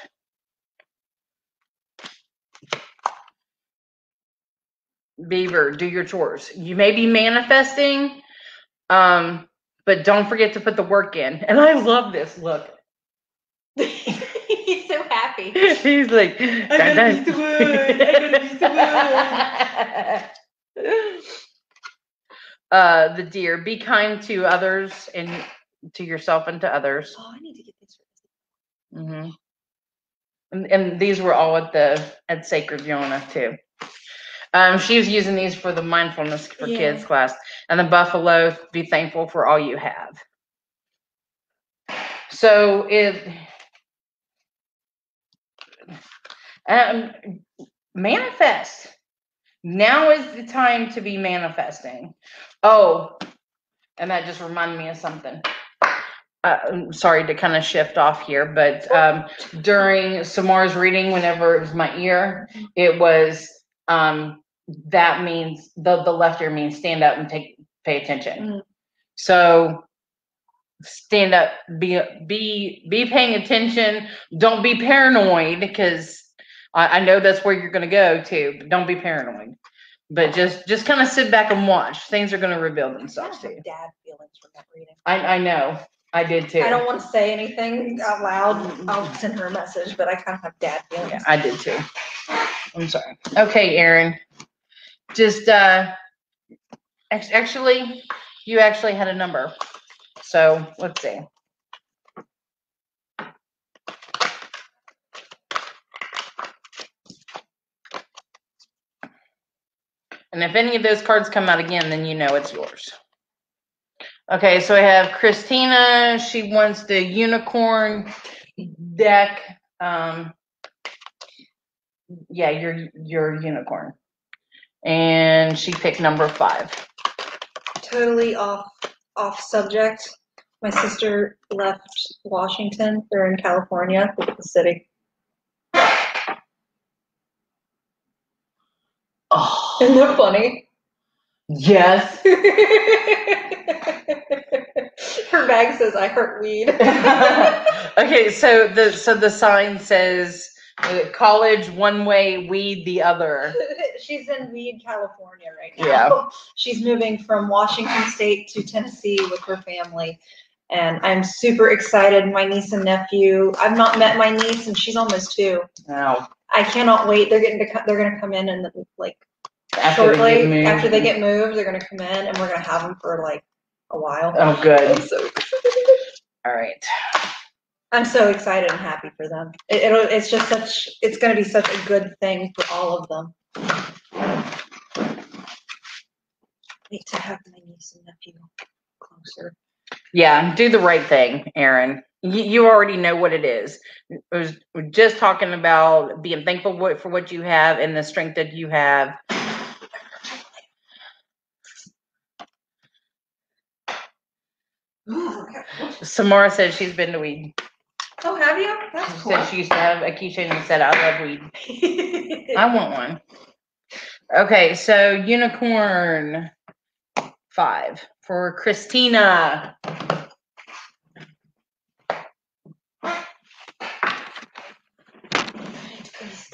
Speaker 2: Beaver, do your chores. You may be manifesting, um, but don't forget to put the work in. And I love this. Look,
Speaker 1: He's so happy.
Speaker 2: he's like,
Speaker 1: I gotta the word. I gotta the word.
Speaker 2: uh, the deer, be kind to others and to yourself and to others.
Speaker 1: Oh, I need to get this.
Speaker 2: hmm And, and these were all at the at Sacred Yona too. Um, she was using these for the mindfulness for
Speaker 1: Yeah.
Speaker 2: kids class, and the buffalo. Be thankful for all you have. So it um, manifest. Now is the time to be manifesting. Oh, and that just reminded me of something. Uh, I'm sorry to kind of shift off here, but um, during Samar's reading, whenever it was my ear, it was um, that means the the left ear means stand up and take pay attention.
Speaker 1: Mm.
Speaker 2: So stand up, be be be paying attention. Don't be paranoid because I, I know that's where you're going to go to. But don't be paranoid. But just just kind of sit back and watch. Things are going to reveal themselves to you.
Speaker 1: dad feelings from that reading.
Speaker 2: I I know. I did too.
Speaker 1: I don't want to say anything out loud. I'll send her a message, but I kind of have dad
Speaker 2: Yeah,
Speaker 1: feelings.
Speaker 2: I did too. I'm sorry. Okay, Aaron. Just uh actually you actually had a number. So let's see. And if any of those cards come out again, then you know it's yours. Okay, so I have Christina. She wants the unicorn deck. Um, yeah, your your unicorn, and she picked number five.
Speaker 1: Totally off off subject. My sister left Washington. They're in California. The city.
Speaker 2: Oh,
Speaker 1: Isn't that funny?
Speaker 2: yes.
Speaker 1: Her bag says I hurt weed.
Speaker 2: okay, so the so the sign says college one way, weed the other.
Speaker 1: She's in Weed, California right now.
Speaker 2: Yeah.
Speaker 1: She's moving from Washington State to Tennessee with her family. And I'm super excited. My niece and nephew, I've not met my niece and she's almost two.
Speaker 2: Wow.
Speaker 1: I cannot wait. They're getting to, co- they're gonna come in and like
Speaker 2: After
Speaker 1: shortly,
Speaker 2: moved.
Speaker 1: after they get moved, they're gonna come in and we're gonna have them for like a while.
Speaker 2: Oh, good.
Speaker 1: I'm so
Speaker 2: All right.
Speaker 1: I'm so excited and happy for them. It, it'll, it's just such, it's gonna be such a good thing for all of them. Wait to have my niece and nephew closer.
Speaker 2: Yeah, do the right thing, Aaron. You, you already know what it is. It was we're just talking about being thankful for what you have and the strength that you have. Samara says she's been to weed.
Speaker 1: Oh, have you? That's
Speaker 2: She
Speaker 1: cool.
Speaker 2: said she used to have a keychain that said, I love weed. I want one. Okay, so unicorn five for Christina.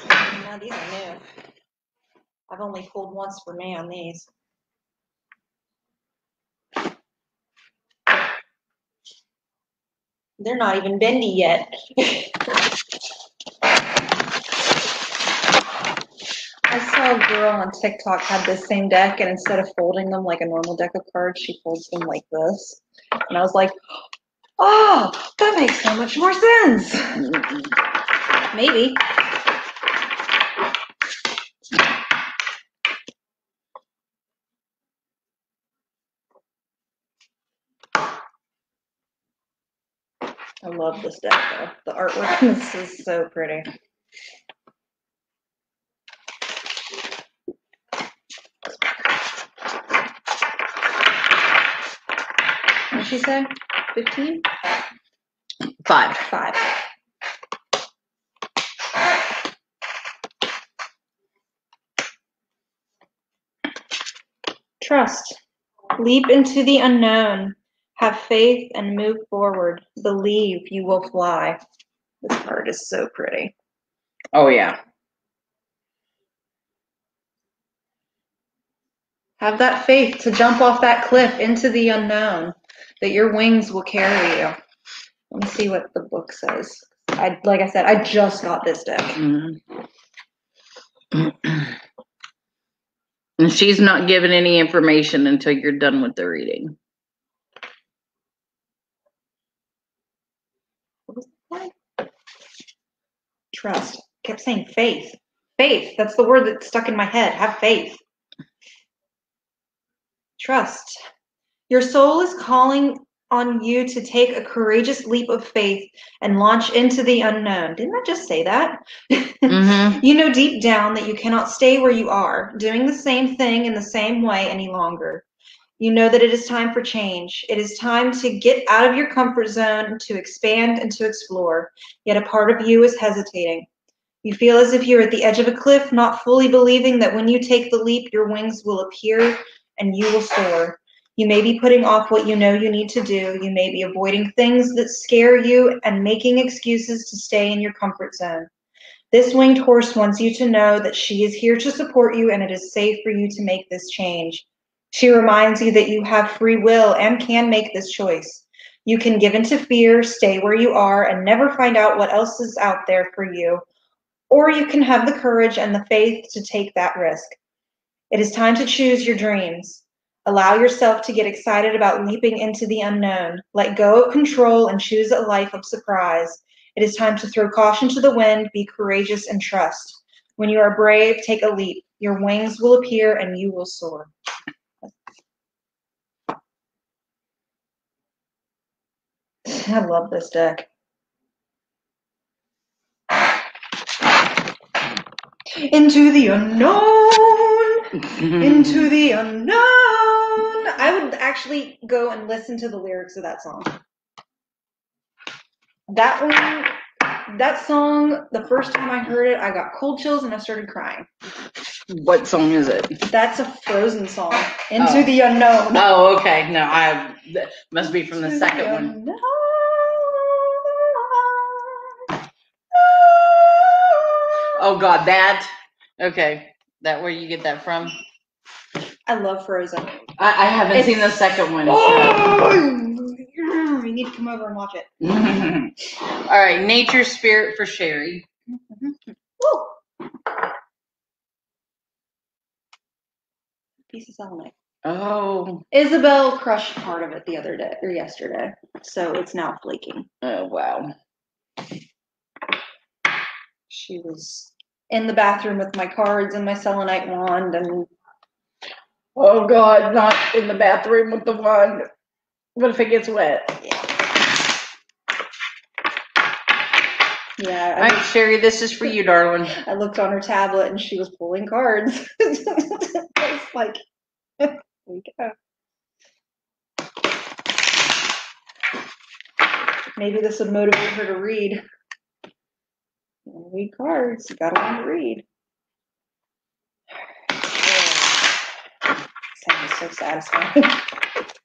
Speaker 1: Now, these are new. I've only pulled once for me on these. They're not even bendy yet. I saw a girl on TikTok had this same deck, and instead of folding them like a normal deck of cards, she folds them like this. And I was like, oh, that makes so much more sense. Maybe. I love this deck though. The artwork this is so pretty. She say? Fifteen?
Speaker 2: Five.
Speaker 1: Five. Trust. Leap into the unknown. Have faith and move forward. Believe you will fly. This card is so pretty.
Speaker 2: Oh, yeah.
Speaker 1: Have that faith to jump off that cliff into the unknown, that your wings will carry you. Let me see what the book says. I like I said, I just got this deck.
Speaker 2: Mhm. and she's not giving any information until you're done with the reading.
Speaker 1: Trust. Kept saying faith. Faith. That's the word that stuck in my head. Have faith. Trust. Your soul is calling on you to take a courageous leap of faith and launch into the unknown. Didn't I just say that?
Speaker 2: Mm-hmm.
Speaker 1: You know deep down that you cannot stay where you are, doing the same thing in the same way any longer. You know that it is time for change. It is time to get out of your comfort zone, to expand and to explore. Yet a part of you is hesitating. You feel as if you're at the edge of a cliff, not fully believing that when you take the leap, your wings will appear and you will soar. You may be putting off what you know you need to do. You may be avoiding things that scare you and making excuses to stay in your comfort zone. This winged horse wants you to know that she is here to support you and it is safe for you to make this change. She reminds you that you have free will and can make this choice. You can give into fear, stay where you are, and never find out what else is out there for you. Or you can have the courage and the faith to take that risk. It is time to choose your dreams. Allow yourself to get excited about leaping into the unknown. Let go of control and choose a life of surprise. It is time to throw caution to the wind, be courageous, and trust. When you are brave, take a leap. Your wings will appear and you will soar. I love this deck. Into the unknown, into the unknown. I would actually go and listen to the lyrics of that song. That one, that song, the first time I heard it, I got cold chills and I started crying.
Speaker 2: what song is it?
Speaker 1: That's a Frozen song. Into
Speaker 2: Oh.
Speaker 1: the unknown.
Speaker 2: Oh, okay. No, I must be from the
Speaker 1: Into
Speaker 2: second one.
Speaker 1: unknown.
Speaker 2: Oh God, that. Okay, that where you get that from?
Speaker 1: I love Frozen.
Speaker 2: I, I haven't
Speaker 1: It's-
Speaker 2: seen the second one. so-
Speaker 1: Oh, you need to come over and watch it.
Speaker 2: All right, nature spirit for Sherry.
Speaker 1: Woo. Piece of selenite.
Speaker 2: Oh,
Speaker 1: Isabel crushed part of it the other day or yesterday, so it's now flaking.
Speaker 2: oh wow.
Speaker 1: She was in the bathroom with my cards and my selenite wand, and
Speaker 2: Oh God, not in the bathroom with the wand. What if it gets wet?
Speaker 1: yeah,
Speaker 2: All
Speaker 1: I,
Speaker 2: right, Sherry, this is for you, darling.
Speaker 1: I looked on her tablet and she was pulling cards. it's like, there go. Maybe this would motivate her to read. Read cards. You gotta want to read. Sounds so satisfying.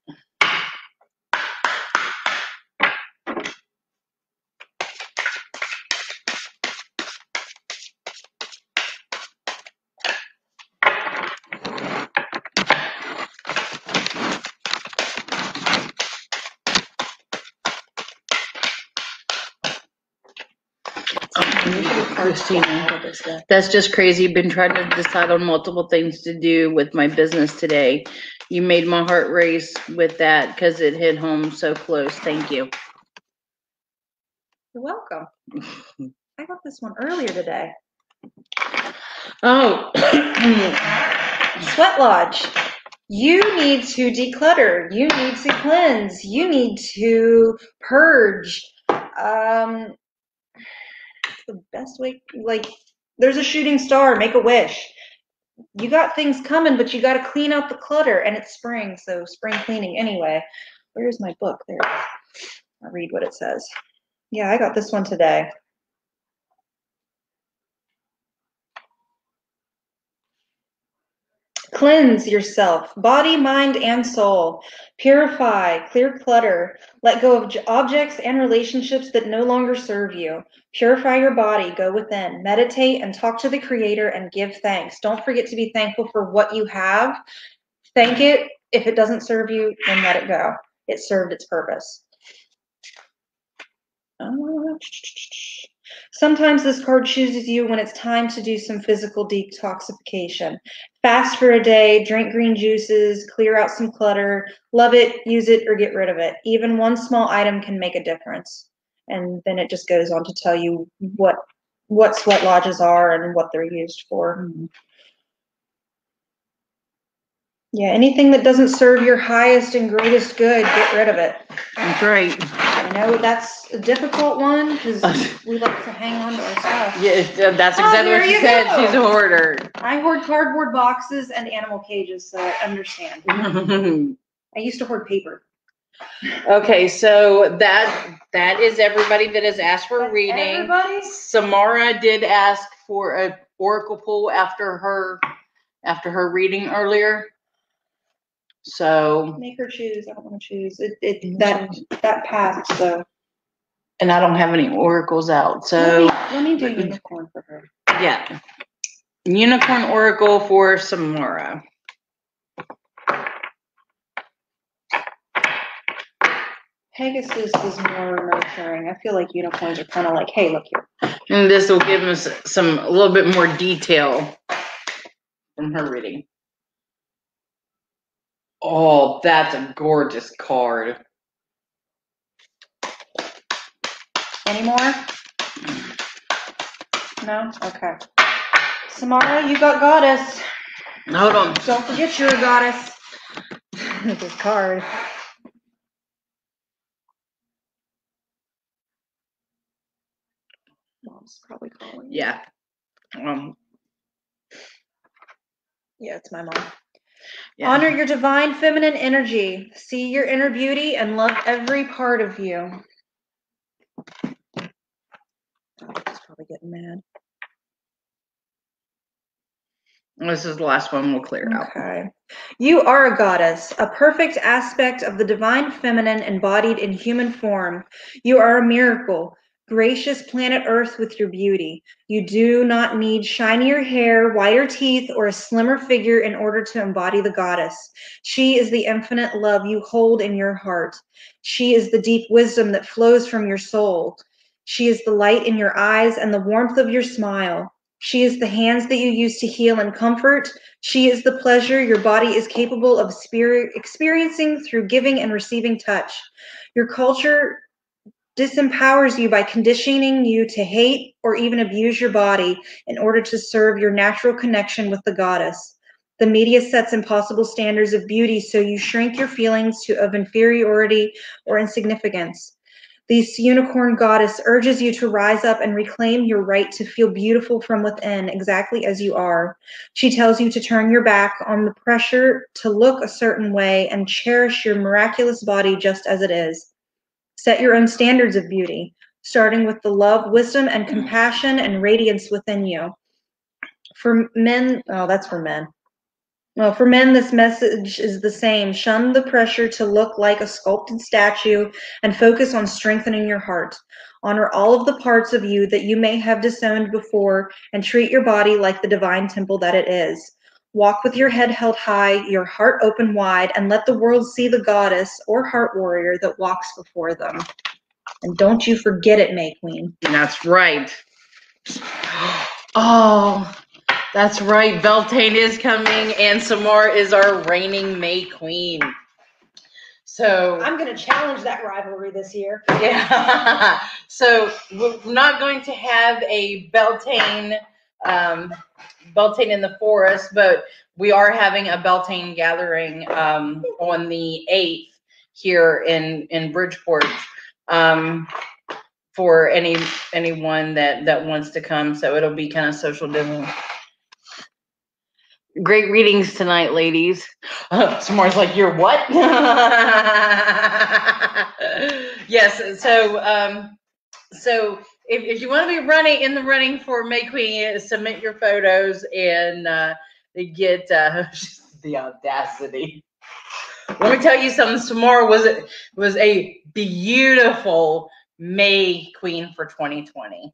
Speaker 2: Christina. That's just crazy. Been trying to decide on multiple things to do with my business today. You made my heart race with that because it hit home so close. Thank you.
Speaker 1: You're welcome. I got this one earlier today.
Speaker 2: Oh,
Speaker 1: Sweat Lodge. You need to declutter. You need to cleanse. You need to purge. Um, the best way, like, there's a shooting star. Make a wish. You got things coming, but you got to clean out the clutter. And it's spring, so spring cleaning anyway. Where's my book? There. I'll read what it says. Yeah, I got this one today. Cleanse yourself, body, mind, and soul. Purify, clear clutter. Let go of objects and relationships that no longer serve you. Purify your body, go within, meditate, and talk to the Creator and give thanks. Don't forget to be thankful for what you have. Thank it. If it doesn't serve you, then let it go. It served its purpose. Uh, Sometimes this card chooses you when it's time to do some physical detoxification. Fast for a day, drink green juices, clear out some clutter, love it, use it, or get rid of it. Even one small item can make a difference. And then it just goes on to tell you what what sweat lodges are and what they're used for. Yeah, anything that doesn't serve your highest and greatest good, get rid of it. I know that's a difficult one because we like to hang on to our stuff.
Speaker 2: Yeah, uh, that's
Speaker 1: Oh,
Speaker 2: exactly
Speaker 1: there
Speaker 2: what she
Speaker 1: you
Speaker 2: said.
Speaker 1: go.
Speaker 2: She's a hoarder.
Speaker 1: I hoard cardboard boxes and animal cages, so I understand. I used to hoard paper.
Speaker 2: okay, so that that is everybody that has asked for reading.
Speaker 1: Everybody?
Speaker 2: Samara did ask for a oracle pull after her after her reading earlier. So,
Speaker 1: Make her choose. I don't want to choose. It, it that that passed. So
Speaker 2: and I don't have any oracles out.
Speaker 1: let
Speaker 2: So,
Speaker 1: me, let me do unicorn for her.
Speaker 2: yeah. Unicorn oracle for Samara.
Speaker 1: Pegasus is more nurturing. I feel like unicorns are kind of like, hey, look here.
Speaker 2: And this will give us some a little bit more detail from her reading. Oh, that's a gorgeous card.
Speaker 1: Any more? No? Okay. Samara, you got goddess.
Speaker 2: Hold on.
Speaker 1: Don't forget you're a goddess. this card. Mom's probably calling.
Speaker 2: Yeah. Um,
Speaker 1: Yeah, it's my mom.
Speaker 2: Yeah.
Speaker 1: Honor your divine feminine energy. See your inner beauty and love every part of you. She's probably getting mad.
Speaker 2: This is the last one we'll clear out.
Speaker 1: Okay. You are a goddess, a perfect aspect of the divine feminine embodied in human form. You are a miracle, gracious planet Earth with your beauty. You do not need shinier hair, whiter teeth, or a slimmer figure in order to embody the goddess. She is the infinite love you hold in your heart. She is the deep wisdom that flows from your soul. She is the light in your eyes and the warmth of your smile. She is the hands that you use to heal and comfort. She is the pleasure your body is capable of experiencing through giving and receiving touch. Your culture disempowers you by conditioning you to hate or even abuse your body in order to serve your natural connection with the goddess. The media sets impossible standards of beauty, so you shrink your feelings to, of inferiority or insignificance. This unicorn goddess urges you to rise up and reclaim your right to feel beautiful from within, exactly as you are. She tells you to turn your back on the pressure to look a certain way and cherish your miraculous body just as it is. Set your own standards of beauty, starting with the love, wisdom, and mm. compassion and radiance within you. For men, oh, that's for men. Well, for men, this message is the same. Shun the pressure to look like a sculpted statue and focus on strengthening your heart. Honor all of the parts of you that you may have disowned before and treat your body like the divine temple that it is. Walk with your head held high, your heart open wide, and let the world see the goddess or heart warrior that walks before them. And don't you forget it, May Queen.
Speaker 2: That's right. Oh, that's right. Beltane is coming, and Samar is our reigning May Queen. So
Speaker 1: I'm going to challenge that rivalry this year.
Speaker 2: yeah. so we're not going to have a Beltane, um, Beltane in the forest, but we are having a Beltane gathering um, on the eighth here in in Bridgeport. Um, for any anyone that that wants to come, so it'll be kind of social distancing. Great readings tonight, ladies. Uh, Samar's like, you're what? yes. So, um, so if, if you want to be running in the running for May Queen, submit your photos and uh, get uh, the audacity. Let me tell you something. Tomorrow was it was a beautiful May Queen for 2020.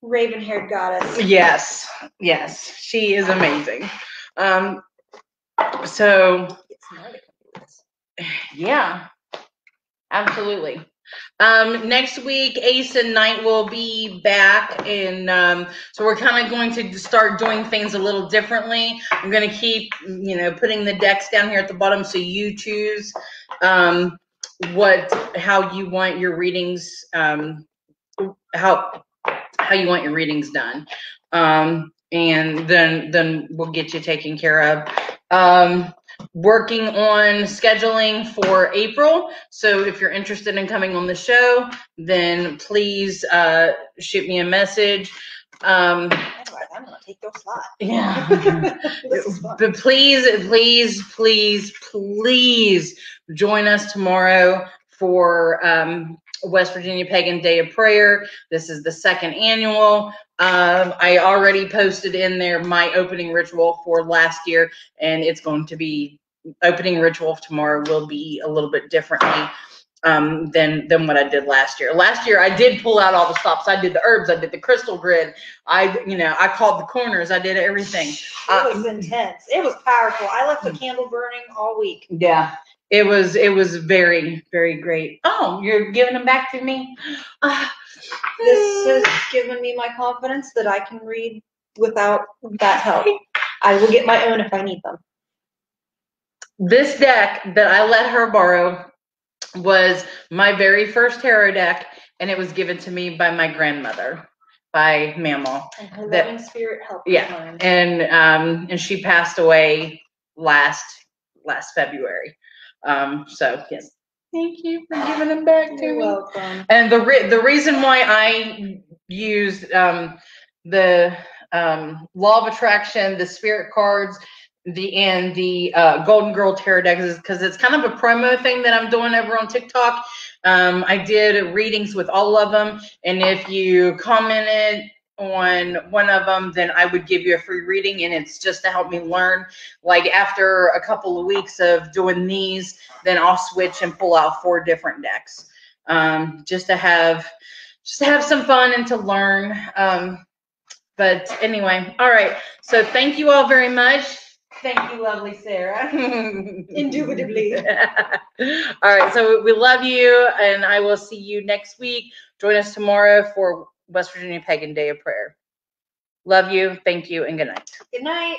Speaker 1: Raven haired goddess.
Speaker 2: Yes, yes, she is amazing. Um, so yeah, absolutely. Um, next week, Ace and Knight will be back, and um, so we're kind of going to start doing things a little differently. I'm going to keep, you know, putting the decks down here at the bottom, so you choose um, what, how you want your readings, um, how how you want your readings done, um, and then then we'll get you taken care of. Um, working on scheduling for April. So if you're interested in coming on the show, then please uh, shoot me a message. Um,
Speaker 1: I'm to take those slots.
Speaker 2: yeah.
Speaker 1: This is fun.
Speaker 2: but please, please, please, please join us tomorrow for um, West Virginia Pagan Day of Prayer. This is the second annual. Um, I already posted in there my opening ritual for last year, and it's going to be opening ritual tomorrow will be a little bit differently um, than than what I did last year. Last year I did pull out all the stops. I did the herbs. I did the crystal grid. I you know I called the corners. I did everything.
Speaker 1: It was intense. It was powerful. I left the candle burning all week.
Speaker 2: Yeah. It was it was very very great. Oh, you're giving them back to me. Ah.
Speaker 1: This has given me my confidence that I can read without that help. I will get my own if I need them.
Speaker 2: this deck that I let her borrow was my very first tarot deck, and it was given to me by my grandmother, by Mamaw.
Speaker 1: And her
Speaker 2: That-
Speaker 1: loving spirit helped.
Speaker 2: Yeah. and um and she passed away last last February. Um so yes. Thank you for giving them back to
Speaker 1: You're
Speaker 2: me.
Speaker 1: welcome.
Speaker 2: And the re- the reason why I used um the um law of attraction, the spirit cards, the and the uh, Golden Girl Tarot decks is because it's kind of a promo thing that I'm doing over on TikTok. Um, I did readings with all of them, and if you commented on one of them, then I would give you a free reading, and it's just to help me learn. Like after a couple of weeks of doing these, then I'll switch and pull out four different decks, um, just to have just to have some fun and to learn. Um, but anyway, all right. So thank you all very much. Thank you, lovely Sarah.
Speaker 1: Indubitably.
Speaker 2: all right. So we love you, and I will see you next week. Join us tomorrow for West Virginia Pagan Day of Prayer. Love you. Thank you, and good night.
Speaker 1: Good night.